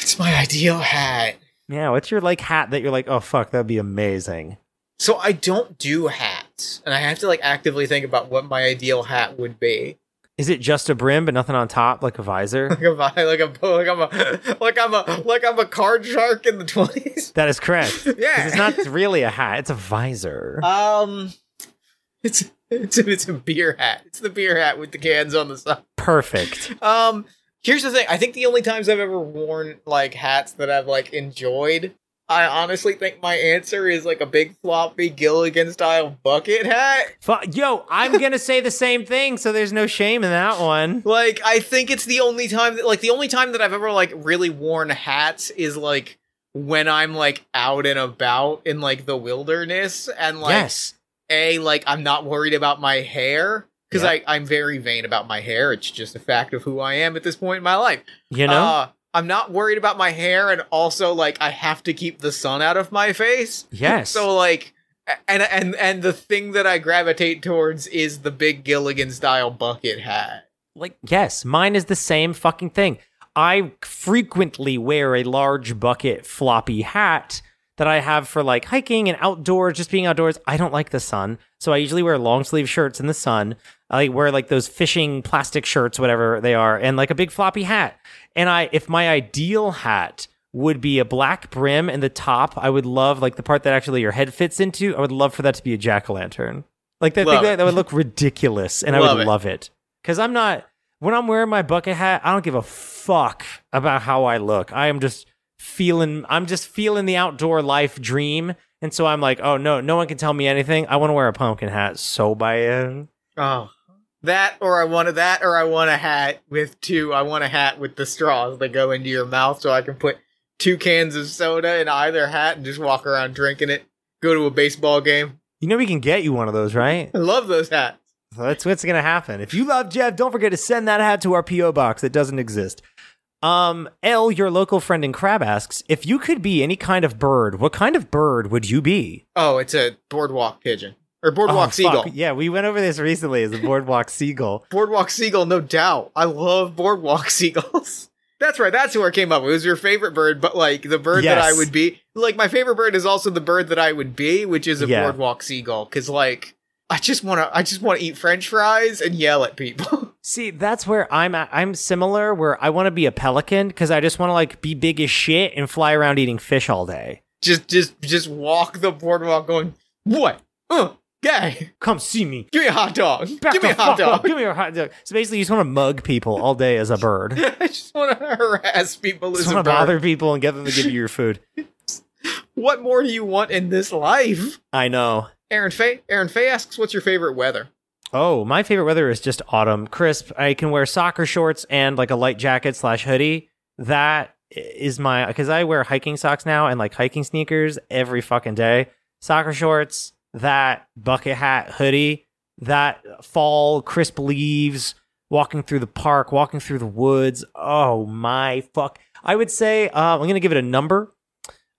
it's my ideal hat Yeah, what's your like hat that you're like, oh fuck, that'd be amazing. so i don't do hats and i have to like actively think about what my ideal hat would be Is it just a brim but nothing on top, like a visor? like I like I'm like I'm a like I'm a like I'm a card shark in the twenties. That is correct. Yeah. it's not really a hat; it's a visor. Um, it's it's it's a beer hat. It's the beer hat with the cans on the side. Perfect. Um, here's the thing. I think the only times I've ever worn like hats that I've like enjoyed, I honestly think my answer is like a big floppy Gilligan style bucket hat. Yo, I'm gonna say the same thing, so there's no shame in that one. Like I think it's the only time that like the only time that I've ever like really worn hats is like when I'm like out and about in like the wilderness and like yes. a like I'm not worried about my hair because Yeah. I I'm very vain about my hair. It's just a fact of who I am at this point in my life. You know? Uh, I'm not worried about my hair, and also like I have to keep the sun out of my face. yes. So like, and and and the thing that I gravitate towards is the big Gilligan style bucket hat. like, yes, mine is the same fucking thing. I frequently wear a large bucket floppy hat that I have for like hiking and outdoors, just being outdoors. I don't like the sun. So I usually wear long sleeve shirts in the sun. I wear like those fishing plastic shirts, whatever they are, and like a big floppy hat. And I, if my ideal hat would be a black brim and the top, I would love like the part that actually your head fits into. I would love for that to be a jack o' lantern. Like that, thing that, that would look ridiculous, and I would it. love it. Because I'm not when I'm wearing my bucket hat, I don't give a fuck about how I look. I am just feeling I'm just feeling the outdoor life dream. And so I'm like, oh no, no one can tell me anything. I want to wear a pumpkin hat so bad. Oh, that or I wanted that or I want a hat with two. I want a hat with the straws that go into your mouth, so I can put two cans of soda in either hat and just walk around drinking it. Go to a baseball game. You know we can get you one of those, right? I love those hats. So that's what's gonna happen. If you love Jeff, don't forget to send that hat to our PO box that doesn't exist. Um, L, your local friend in Crab asks, if you could be any kind of bird, what kind of bird would you be? Oh, it's a boardwalk pigeon or boardwalk Oh, seagull. fuck. Yeah, we went over this recently as a boardwalk seagull. Boardwalk seagull, no doubt. I love boardwalk seagulls. That's right. That's who I came up. It was your favorite bird, but like the bird that I would be, like my favorite bird is also the bird that I would be, which is a Yeah. boardwalk seagull. Because like I just want to I just want to eat french fries and yell at people. See, that's where I'm at. I'm similar where I want to be a pelican because I just want to like be big as shit and fly around eating fish all day. just just just walk the boardwalk going, "What? Uh, gay. Come see me. Give me a hot dog. Back Give me a hot fuck up. dog." Give me a hot dog. So basically, you just want to mug people all day as a bird. I just want to harass people as just a want to bird. bother people and get them to give you your food. What more do you want in this life? I know. Aaron Fay. Aaron Fay asks, "What's your favorite weather?" Oh, my favorite weather is just autumn, crisp. I can wear soccer shorts and like a light jacket slash hoodie. That is my because I wear hiking socks now and like hiking sneakers every fucking day. Soccer shorts, that bucket hat, hoodie, that fall crisp leaves, walking through the park, walking through the woods. Oh my fuck! I would say uh, I'm gonna give it a number.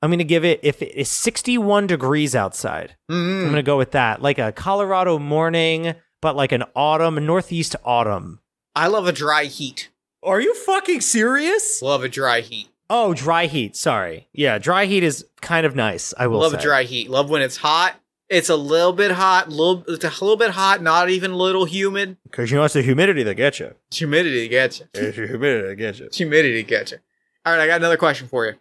I'm gonna give it if it is 61 degrees outside. I'm Mm, gonna go with that, like a Colorado morning, but like an autumn, northeast autumn. I love a dry heat. Are you fucking serious? Love a dry heat. Oh, dry heat. Sorry. Yeah, dry heat is kind of nice. I will Love say. a dry heat. Love when it's hot. It's a little bit hot. Little, it's a little bit hot. Not even a little humid. because you know it's the humidity that gets you. Humidity gets you. It's the humidity that gets you. It's Humidity gets you. All right, I got another question for you.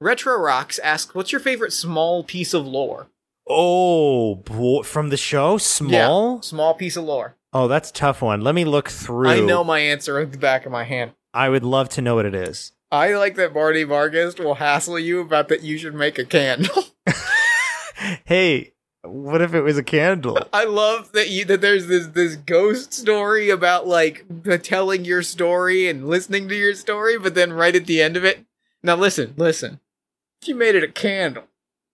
Retro Rocks asks, "What's your favorite small piece of lore?" Oh, boy, from the show, small. Yeah, small piece of lore. Oh, that's a tough one. Let me look through. I know my answer at the back of my hand. I would love to know what it is. I like that Marty Vargas will hassle you about that you should make a candle. Hey, what if it was a candle? I love that you that there's this this ghost story about like the telling your story and listening to your story, but then right at the end of it, now listen, listen. You made it a candle.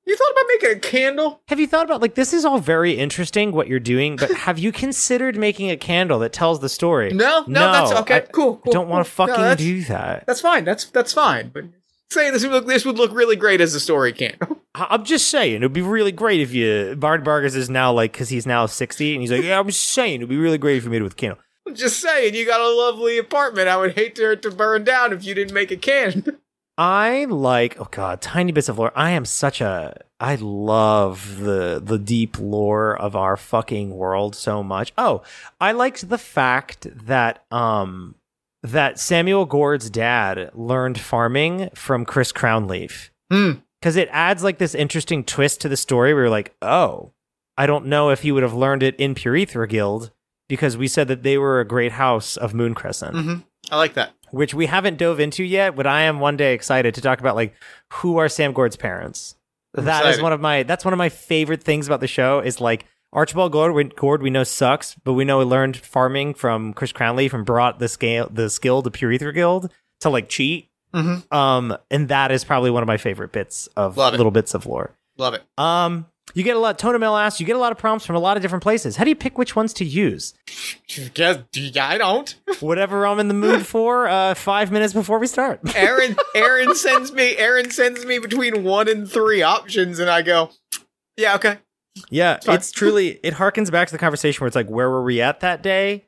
You thought about making a candle? Have you thought about like this is all very interesting what you're doing, but have you considered making a candle that tells the story? No, no, that's okay. I cool, cool. don't want to cool. No, fucking that's, do that. That's fine. That's that's fine. But say this would look this would look really great as a story candle. I'm just saying it'd be really great if you Bart Vargas is now like because he's now 60 and he's like yeah I'm just saying it'd be really great if you made it with candle. I'm just saying, you got a lovely apartment. I would hate to, to burn down if you didn't make a can. I like oh god tiny bits of lore. I am such a I love the the deep lore of our fucking world so much. Oh, I liked the fact that um that Samuel Gourd's dad learned farming from Chris Crownleaf. Hmm. Cuz it adds like this interesting twist to the story where you're like, "Oh, I don't know if he would have learned it in Purethra Guild because we said that they were a great house of Moon Crescent." Mm-hmm. I like that. which we haven't dove into yet, but I am one day excited to talk about like who are Sam Gourd's parents. I'm That is excited. one of my that's one of my favorite things about the show is like Archibald Gourd, we- Gourd we know sucks, but we know he learned farming from Chris Cranley and brought the scale the skill to Purethra Guild to like cheat. Mm-hmm. Um, and that is probably one of my favorite bits of little bits of lore. Love it. Um, you get a lot. Tonamel asks, you get a lot of prompts from a lot of different places. How do you pick which ones to use? Guess, I don't. Whatever I'm in the mood for. Uh, five minutes before we start. Aaron Aaron sends me Aaron sends me between one and three options, and I go, yeah, okay. Yeah, fine. it's truly it harkens back to the conversation where it's like where were we at that day?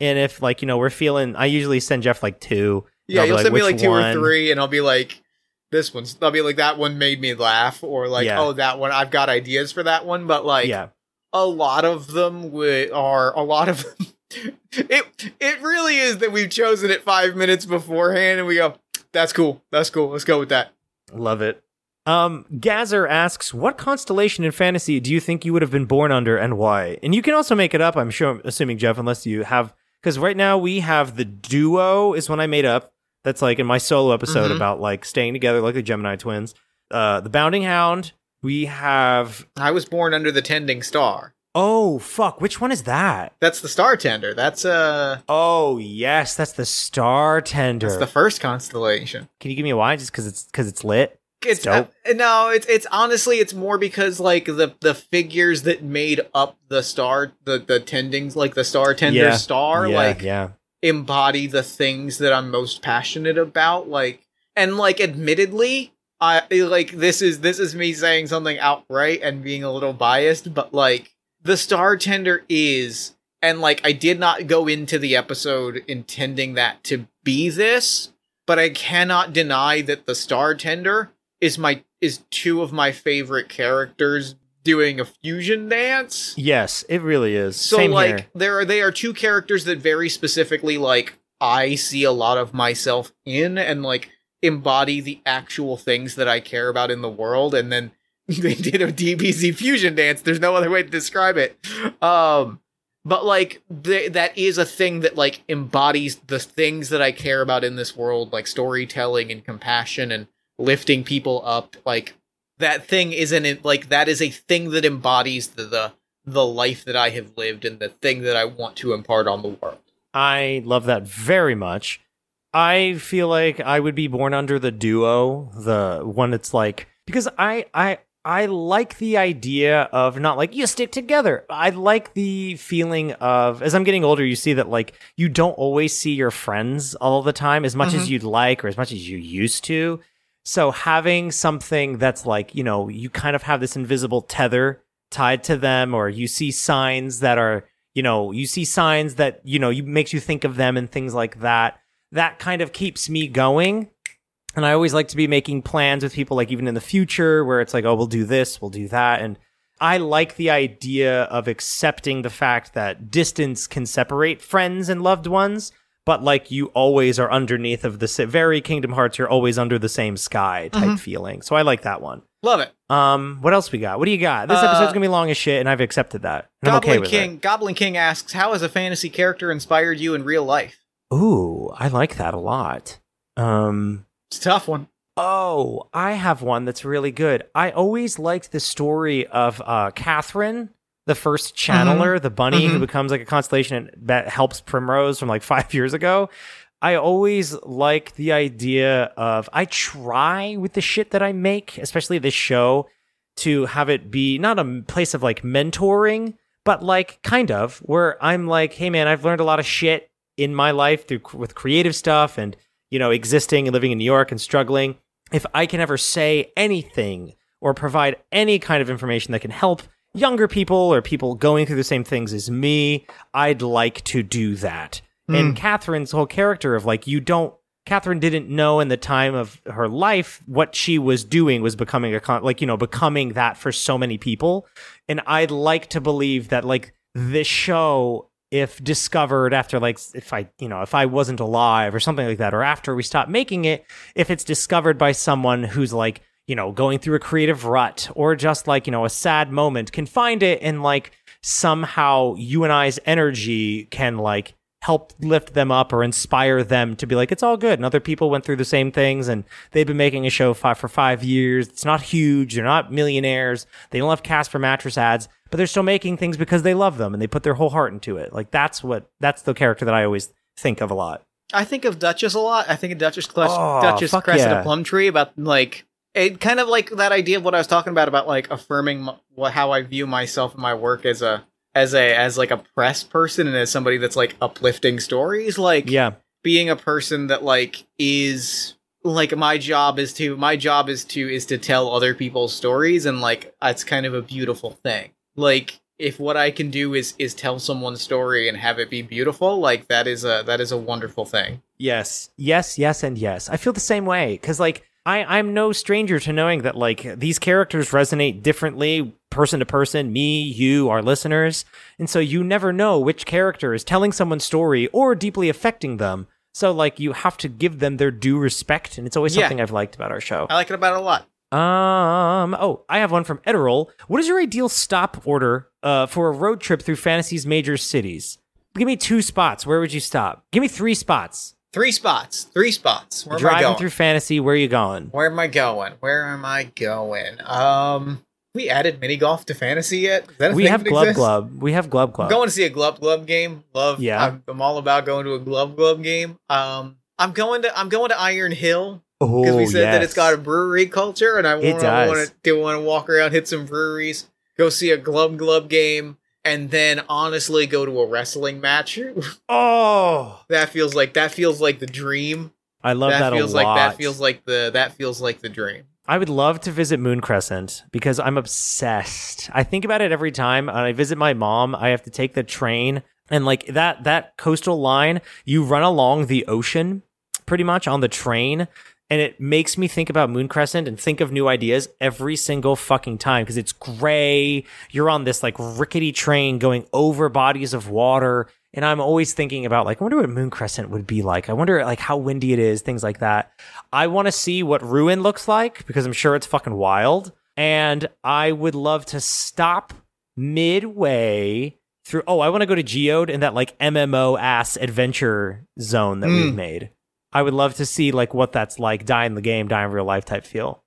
And if like, you know, we're feeling I usually send Jeff like two. Yeah, you'll send me like two or three, and I'll be like, this one's. I'll be like, that one made me laugh, or like, Yeah. oh, that one. I've got ideas for that one, but like, yeah. a lot of them wi- are a lot of. it it really is that we've chosen it five minutes beforehand, and we go, that's cool, that's cool, let's go with that. Love it. Um, Gazer asks, "What constellation in fantasy do you think you would have been born under, and why?" And you can also make it up. I'm sure, assuming Jeff, unless you have, because right now we have the duo is one I made up. That's like in my solo episode Mhm. about like staying together like the Gemini twins. Uh, the Bounding Hound. We have. I was born under the tending star. Oh fuck! Which one is that? That's the star tender. That's uh, Oh yes, that's the Star Tender. that's the first constellation. Can you give me a why? Just because it's because it's lit. It's dope. uh, no, it's it's honestly it's more because like the the figures that made up the star the the tendings like the star tender Yeah. star yeah, like yeah. Embody the things that I'm most passionate about like and like admittedly I like this is this is me saying something outright and being a little biased but like the star tender is and like I did not go into the episode intending that to be this but I cannot deny that the star tender is my is two of my favorite characters doing a fusion dance. Yes, it really is. So Same like here. there are they are two characters that very specifically like I see a lot of myself in and like embody the actual things that I care about in the world and then they did a DBZ fusion dance. There's no other way to describe it. Um but like th- that is a thing that like embodies the things that I care about in this world like storytelling and compassion and lifting people up like that thing isn't it like that is a thing that embodies the, the the life that I have lived and the thing that I want to impart on the world. I love that very much. I feel like I would be born under the duo, the one that's like because I I I like the idea of not like you stick together. I like the feeling of as I'm getting older, you see that like you don't always see your friends all the time as much as mm-hmm. you'd like or as much as you used to. So having something that's like, you know, you kind of have this invisible tether tied to them or you see signs that are, you know, you see signs that, you know, you makes you think of them and things like that. That kind of keeps me going. And I always like to be making plans with people like even in the future where it's like, oh, we'll do this, we'll do that and I like the idea of accepting the fact that distance can separate friends and loved ones, but like you always are underneath of the very Kingdom Hearts, you're always under the same sky type feeling. So I like that one. Love it. Um, what else we got? What do you got? This Uh, episode's gonna be long as shit, and I've accepted that. And I'm Goblin okay with King Goblin King asks, "How has a fantasy character inspired you in real life?" it. Ooh, I like that a lot. Um, It's a tough one. Oh, I have one that's really good. I always liked the story of uh, Catherine, the first channeler, the bunny who Mhm. becomes like a constellation that helps Primrose from like five years ago. I always like the idea of I try with the shit that I make, especially this show, to have it be not a place of like mentoring, but like kind of where I'm like, hey man, I've learned a lot of shit in my life through with creative stuff and you know existing and living in New York and struggling. If I can ever say anything or provide any kind of information that can help younger people or people going through the same things as me, I'd like to do that. And hmm. Catherine's whole character of like, you don't, Catherine didn't know in the time of her life what she was doing was becoming a, con- like, you know, becoming that for so many people. And I'd like to believe that like this show, if discovered after like, if I, you know, if I wasn't alive or something like that, or after we stopped making it, if it's discovered by someone who's like, you know, going through a creative rut or just like, you know, a sad moment can find it and like somehow you and I's energy can like help lift them up or inspire them to be like, it's all good. And other people went through the same things and they've been making a show five for five years. It's not huge. They're not millionaires. They don't have Casper mattress ads, but they're still making things because they love them and they put their whole heart into it. Like that's what, that's the character that I always think of a lot. I think of Duchess a lot. I think of Duchess Cles- Oh, Duchess Cressida yeah. Plumtree about like it kind of like that idea of what I was talking about about like affirming m- what how I view myself and my work as a as a as like a press person and as somebody that's like uplifting stories. Like Yeah. being a person that like is like my job is to my job is to is to tell other people's stories and like it's kind of a beautiful thing. Like if what i can do is is tell someone's story and have it be beautiful like that is a that is a wonderful thing. Yes, yes, yes, and yes. I feel the same way. Because, like, I I'm no stranger to knowing that like these characters resonate differently person to person. Me, you, our listeners, and so you never know which character is telling someone's story or deeply affecting them. So like you have to give them their due respect, and it's always Yeah. something I've liked about our show. i like it about it a lot Um. Oh, I have one from Ederol. What is your ideal stop order uh, for a road trip through Fantasy's major cities? Give me two spots. Where would you stop? Give me three spots. Three spots three spots where am i Driving going through Fantasy. Where are you going? where am i going where am i going um we added mini golf to fantasy yet Is that a We have exists? Glub. We have Glub I'm Glub. going to see a Glub Glub game. Love. Yeah. I'm, I'm all about going to a Glub Glub game. Um, I'm going to I'm going to Iron Hill oh, because we said that it's got a brewery culture, and I want to do want to walk around, hit some breweries, go see a Glub Glub game, and then honestly go to a wrestling match. Oh, that feels like that feels like the dream. I love that, that feels a lot. like that feels like the that feels like the dream. I would love to visit Moon Crescent because I'm obsessed. I think about it every time. I visit my mom, I have to take the train and like that that coastal line, you run along the ocean pretty much on the train and it makes me think about Moon Crescent and think of new ideas every single fucking time because it's gray. You're on this like rickety train going over bodies of water. And I'm always thinking about like, I wonder what Moon Crescent would be like. I wonder like how windy it is, things like that. I want to see what Ruin looks like because I'm sure it's fucking wild. And I would love to stop midway through. Oh, I want to go to Geode in that like MMO ass adventure zone that we've hmm. made. I would love to see like what that's like, die in the game, die in real life type feel.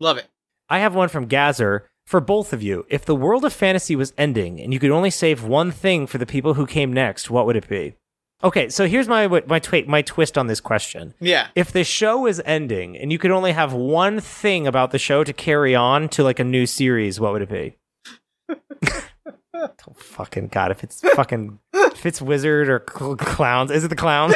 Love it. I have one from Gazer for both of you. If the world of fantasy was ending and you could only save one thing for the people who came next, what would it be? Okay, so here's my my twi- my twist on this question. Yeah. If the show is ending and you could only have one thing about the show to carry on to like a new series, what would it be? oh, fucking god! If it's fucking if it's wizard or cl- clowns, is it the clowns?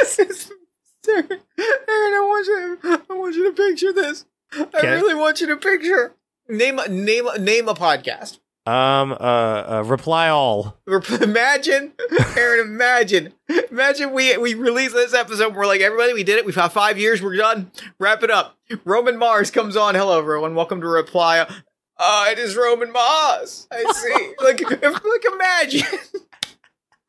Aaron, I want you. I want you to picture this. I Okay. really want you to picture. Name a name name a podcast. um, uh, uh, reply all. Imagine, Aaron. Imagine, imagine we we release this episode. We're like everybody, we did it. We've had five years. We're done. Wrap it up. Roman Mars comes on. Hello, everyone. Welcome to Reply. Uh, it is Roman Mars. I see. like, if, like imagine.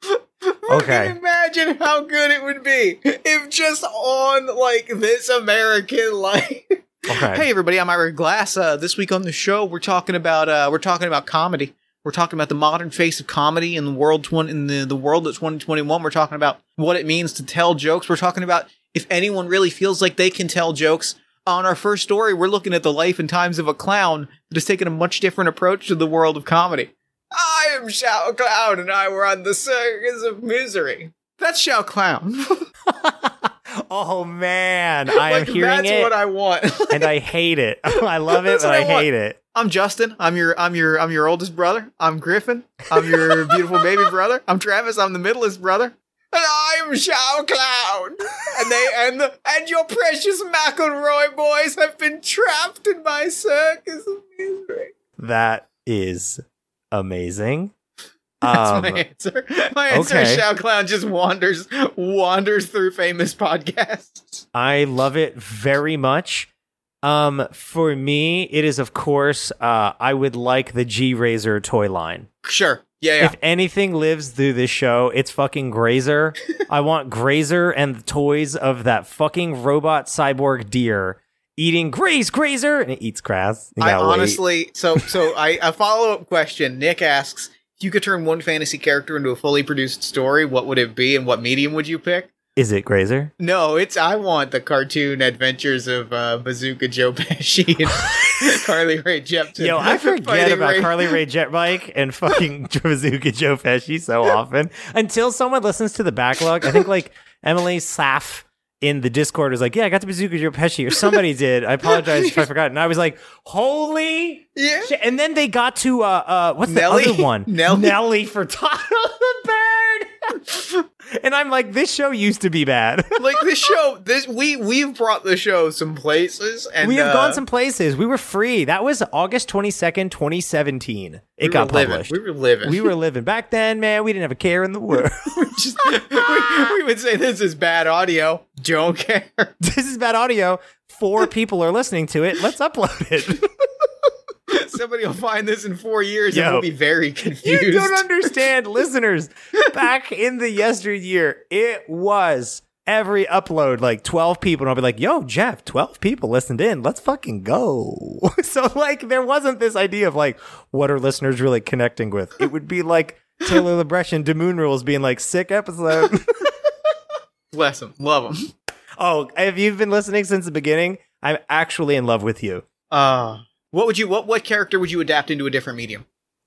Okay. Imagine how good it would be if just on like this American life. Okay. Hey everybody, I'm Ira Glass. Uh, this week on the show, we're talking about uh, we're talking about comedy. We're talking about the modern face of comedy in the world twen- in the, the world of 2021. We're talking about what it means to tell jokes. We're talking about if anyone really feels like they can tell jokes. On our first story, we're looking at the life and times of a clown that has taken a much different approach to the world of comedy. I am Shao Clown, and I were on the circus of misery. That's Shao Clown. oh man, I am hearing that's it, That's what I want. and I hate it. I love it, but I, I hate it. I'm Justin. I'm your I'm your I'm your oldest brother. I'm Griffin. I'm your beautiful baby brother. I'm Travis. I'm the middlest brother. And I'm Shao Clown. And they and the, and your precious McElroy boys have been trapped in my circus of misery. That is amazing. That's Um, my answer. My answer is okay. Shao Clown just wanders wanders through famous podcasts. I love it very much. Um, for me, it is of course. Uh, I would like the Grazer toy line. Sure. Yeah, yeah. If anything lives through this show, it's fucking Grazer. I want Grazer and the toys of that fucking robot cyborg deer eating Graze Grazer, and it eats grass. I wait. honestly, so so I a follow up question. Nick asks, if you could turn one fantasy character into a fully produced story, what would it be, and what medium would you pick? is it Grazer? No, it's I want the cartoon adventures of uh, Bazooka Joe Pesci and Carly Rae Jepsen. Yo, I forget about Ray- Carly Rae Jetbike and fucking Bazooka Joe Pesci so often until someone listens to the backlog. I think like Emily Saff in the Discord was like, "Yeah, I got to Bazooka Joe Pesci," or somebody did. I apologize if I forgot. And I was like, "Holy!" Yeah. shit. And then they got to uh, uh, what's Nelly? the other one? Nelly? Nelly for Toto the Bird. And I'm like, this show used to be bad. Like this show, this we we've brought the show some places, and we have uh, gone some places. We were free. That was August 22nd, 2017. It we got were living. published. We were living. we were living back then, man. We didn't have a care in the world. Just- we, we would say this is bad audio. Don't care. this is bad audio. Four people are listening to it. Let's upload it. Somebody will find this in four years Yo. and will be very confused. you don't understand, listeners. Back in the yesteryear, it was every upload like 12 people. And I'll be like, yo, Jeff, 12 people listened in. Let's fucking go. so, like, there wasn't this idea of like, what are listeners really connecting with? It would be like Taylor LeBrecht and Demoon Rules being like, sick episode. Bless them. Love them. oh, if you've been listening since the beginning, I'm actually in love with you. Uh, what would you what what character would you adapt into a different medium?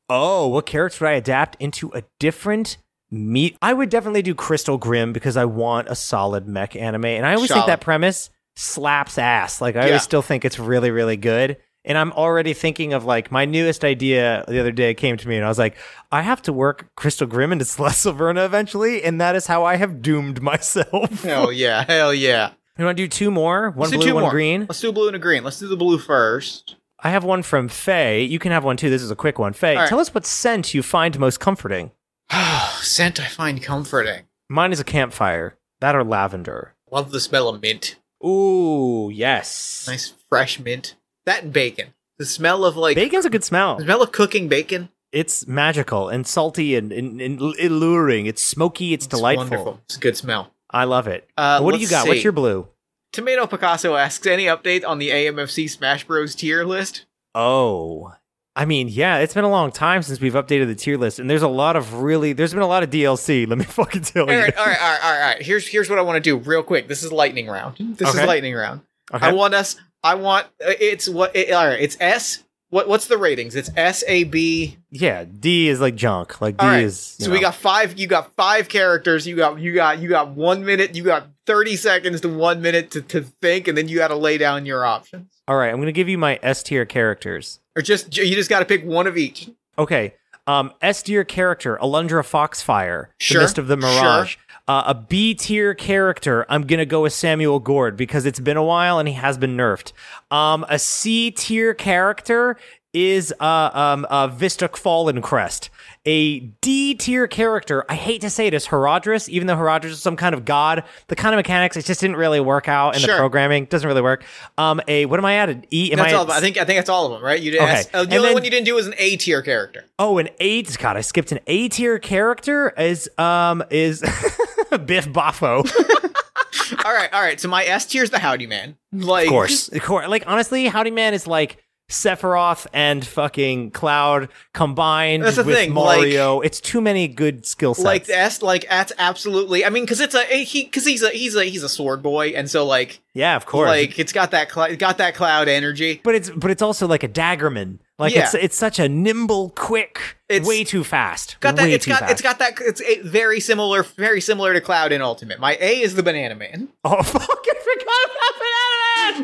Oh, what character would I adapt into a different meat? I would definitely do Crystal Grim because I want a solid mech anime. And I always think that premise slaps ass. Like, I Yeah. always still think it's really, really good. And I'm already thinking of like my newest idea the other day came to me and I was like, I have to work Crystal Grim into Celeste Silverna eventually. And that is how I have doomed myself. Hell yeah, hell yeah. You want to do two more? One Let's blue, two one more. green? Let's do blue and a green. Let's do the blue first. I have one from Faye. You can have one too. This is a quick one. Faye, right. tell us what scent you find most comforting. Scent I find comforting. Mine is a campfire. That or lavender. Love the smell of mint. Ooh, yes. Nice fresh mint. That and bacon. The smell of like Bacon's a good smell. the smell of cooking bacon. It's magical and salty and, and, and alluring. It's smoky. It's, It's delightful. wonderful. It's a good smell. I love it. Uh, what do you got? What's your blue? Tomato Picasso asks any update on the AMFC Smash Bros tier list? Oh, I mean, yeah, it's been a long time since we've updated the tier list, and there's a lot of really, there's been a lot of DLC. Let me fucking tell All you. right, all right, all right, all right, all right. Here's here's what I want to do real quick. This is lightning round. This Okay. is lightning round. Okay. I want us. I want. It's what. It, all right. It's S. What what's the ratings? It's S A B. yeah, D is like junk. Like D right. is. So we got five. You got five characters. You got you got you got one minute. You got thirty seconds to one minute to, to think, and then you got to lay down your options. All right, I'm gonna give you my S tier characters. Or just you just got to pick one of each. Okay. Um, S tier character, Alundra Foxfire, Sure, the Mist of the sure. Mirage. Uh, a B tier character, I'm gonna go with Samuel Gourd because it's been a while and he has been nerfed. Um, a C tier character is uh, um, uh, Fallen Crest. A D tier character, I hate to say it, is Herodris, even though Herodris is some kind of god. The kind of mechanics, it just didn't really work out in Sure. the programming. Doesn't really work. Um, a what am I at? An E? Am That's I all. at I think I think that's all of them, right? You did. Okay. S- uh, the And only then- one you didn't do was an A tier character. Oh, an A. God, I skipped an A tier character. Is um is Biff Boffo. all right, all right. So my S tier is the Howdy Man. Like, Of course, of course. Like honestly, Howdy Man is like Sephiroth and fucking Cloud combined That's with thing, Mario. it's too many good skill sets. like S, like that's absolutely. I mean, because it's a eh, he, because he's a he's a he's a sword boy, and so like yeah, of course. like it's got that cl- got that cloud energy. but it's but it's also like a daggerman. Like Yeah. it's it's such a nimble, quick, It's- way too fast. Got that. It's got fast. it's got that. It's a, very similar, very similar to Cloud in Ultimate. My A is the Banana Man. Oh fuck! I forgot about Banana.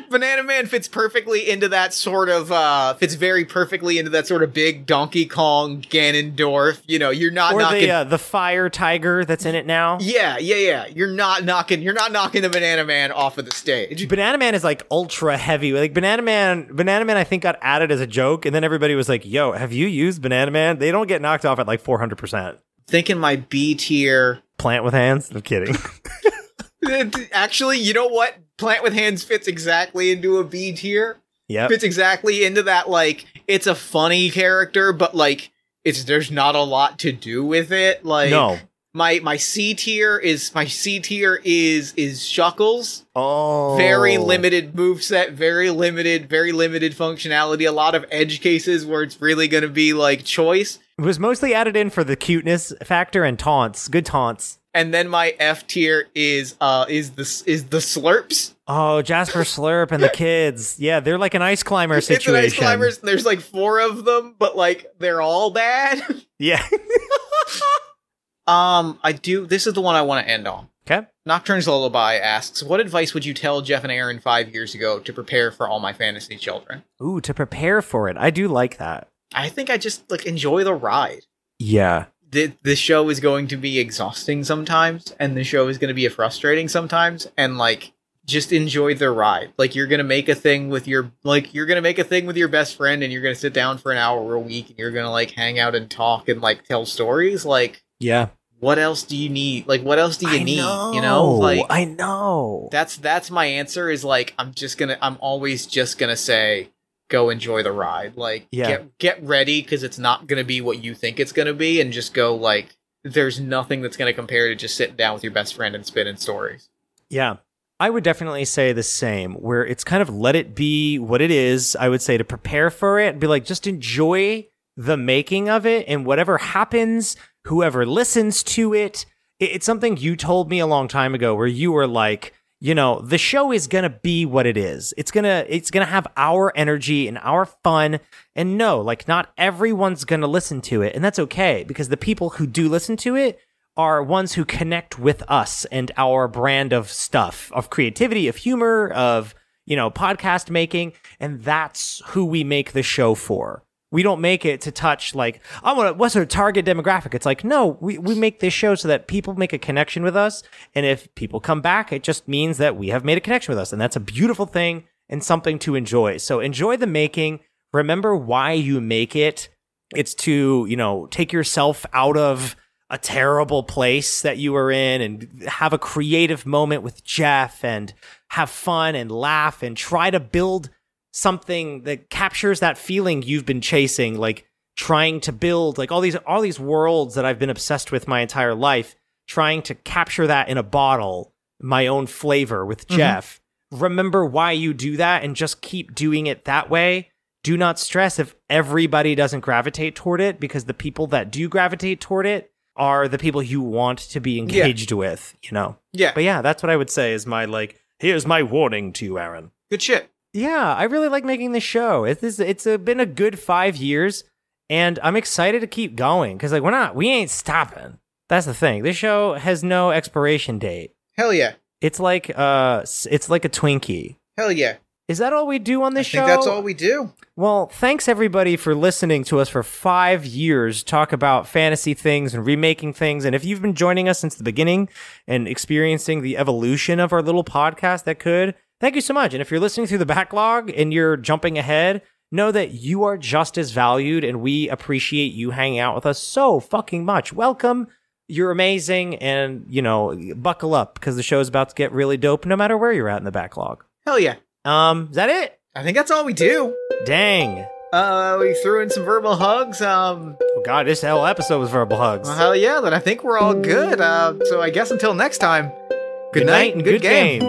Banana Man fits perfectly into that sort of uh fits very perfectly into that sort of big Donkey Kong Ganondorf. You know, you're not Or knocking. the uh, the fire tiger that's in it now. yeah, yeah, yeah. You're not knocking. You're not knocking the Banana Man off of the stage. Banana Man is like ultra heavy. Like Banana Man, Banana Man, I think got added as a joke, and then everybody was like, "Yo, have you used Banana Man?" They don't get knocked off at like four hundred percent. Thinking my B tier. Plant with hands. I'm kidding. Actually, you know what? Plant with Hands fits exactly into a B tier. yep. Fits exactly into that. Like, it's a funny character, but like, it's there's not a lot to do with it. Like, No. my my C tier is my C tier is is Shuckles. Oh. Very limited moveset, very limited, very limited functionality. A lot of edge cases where it's really gonna be like choice. It was mostly added in for the cuteness factor and taunts. Good taunts. And then my F tier is uh is the is the Slurps. Oh, Jasper Slurp and the kids. Yeah, they're like an ice climber It's an situation. ice climbers. There's like four of them, but like they're all bad. Yeah. um, I do. This is the one I want to end on. okay. Nocturne's Lullaby asks, "What advice would you tell Jeff and Aaron five years ago to prepare for all my fantasy children?" Ooh, to prepare for it. I do like that. I think I just like enjoy the ride. Yeah. The the show is going to be exhausting sometimes, and the show is going to be frustrating sometimes, and like just enjoy the ride. Like you're gonna make a thing with your like you're gonna make a thing with your best friend, and you're gonna sit down for an hour a week, and you're gonna like hang out and talk and like tell stories. Like Yeah. what else do you need? Like what else do you I need? know. You know, like I know. that's that's my answer is like i'm just gonna i'm always just gonna say go enjoy the ride like Yeah. get get ready because it's not gonna be what you think it's gonna be and just go like there's nothing that's gonna compare to just sitting down with your best friend and spinning stories Yeah. I would definitely say the same, where it's kind of let it be what it is. I would say to prepare for it, be like, just enjoy the making of it and whatever happens, whoever listens to it. it- It's something you told me a long time ago where you were like, you know, the show is going to be what it is. It's going to it's going to have our energy and our fun. And no, like not everyone's going to listen to it, and that's okay because the people who do listen to it are ones who connect with us and our brand of stuff, of creativity, of humor, of, you know, podcast making. And that's who we make the show for. We don't make it to touch like, I want to, what's our target demographic? It's like, no, we, we make this show so that people make a connection with us. And if people come back, it just means that we have made a connection with us. And that's a beautiful thing and something to enjoy. So enjoy the making. Remember why you make it. It's to, you know, take yourself out of a terrible place that you were in and have a creative moment with Jeff and have fun and laugh and try to build something that captures that feeling you've been chasing like trying to build like all these all these worlds that I've been obsessed with my entire life trying to capture that in a bottle my own flavor with mm-hmm. Jeff. Remember why you do that and just keep doing it that way. Do not stress if everybody doesn't gravitate toward it because the people that do gravitate toward it are the people you want to be engaged with, you know. Yeah. But yeah, that's what I would say is my like here's my warning to you, Aaron. Good shit. Yeah, I really like making this show. It's this, it's a, been a good 5 years and I'm excited to keep going cuz like we're not we ain't stopping. That's the thing. This show has no expiration date. Hell yeah. It's like uh it's like a Twinkie. Hell yeah. Is that all we do on this show? I this think that's all we do. Well, thanks everybody for listening to us for five years talk about fantasy things and remaking things. And if you've been joining us since the beginning and experiencing the evolution of our little podcast that could, thank you so much. And if you're listening through the backlog and you're jumping ahead, know that you are just as valued and we appreciate you hanging out with us so fucking much. Welcome. You're amazing. And, you know, buckle up because the show is about to get really dope no matter where you're at in the backlog. Hell yeah. Um, is that it? I think that's all we do. Dang. Uh, we threw in some verbal hugs. Um, Oh God, this whole episode was verbal hugs. well, hell yeah. Then I think we're all good. Uh, so I guess until next time. Good, night and good, game.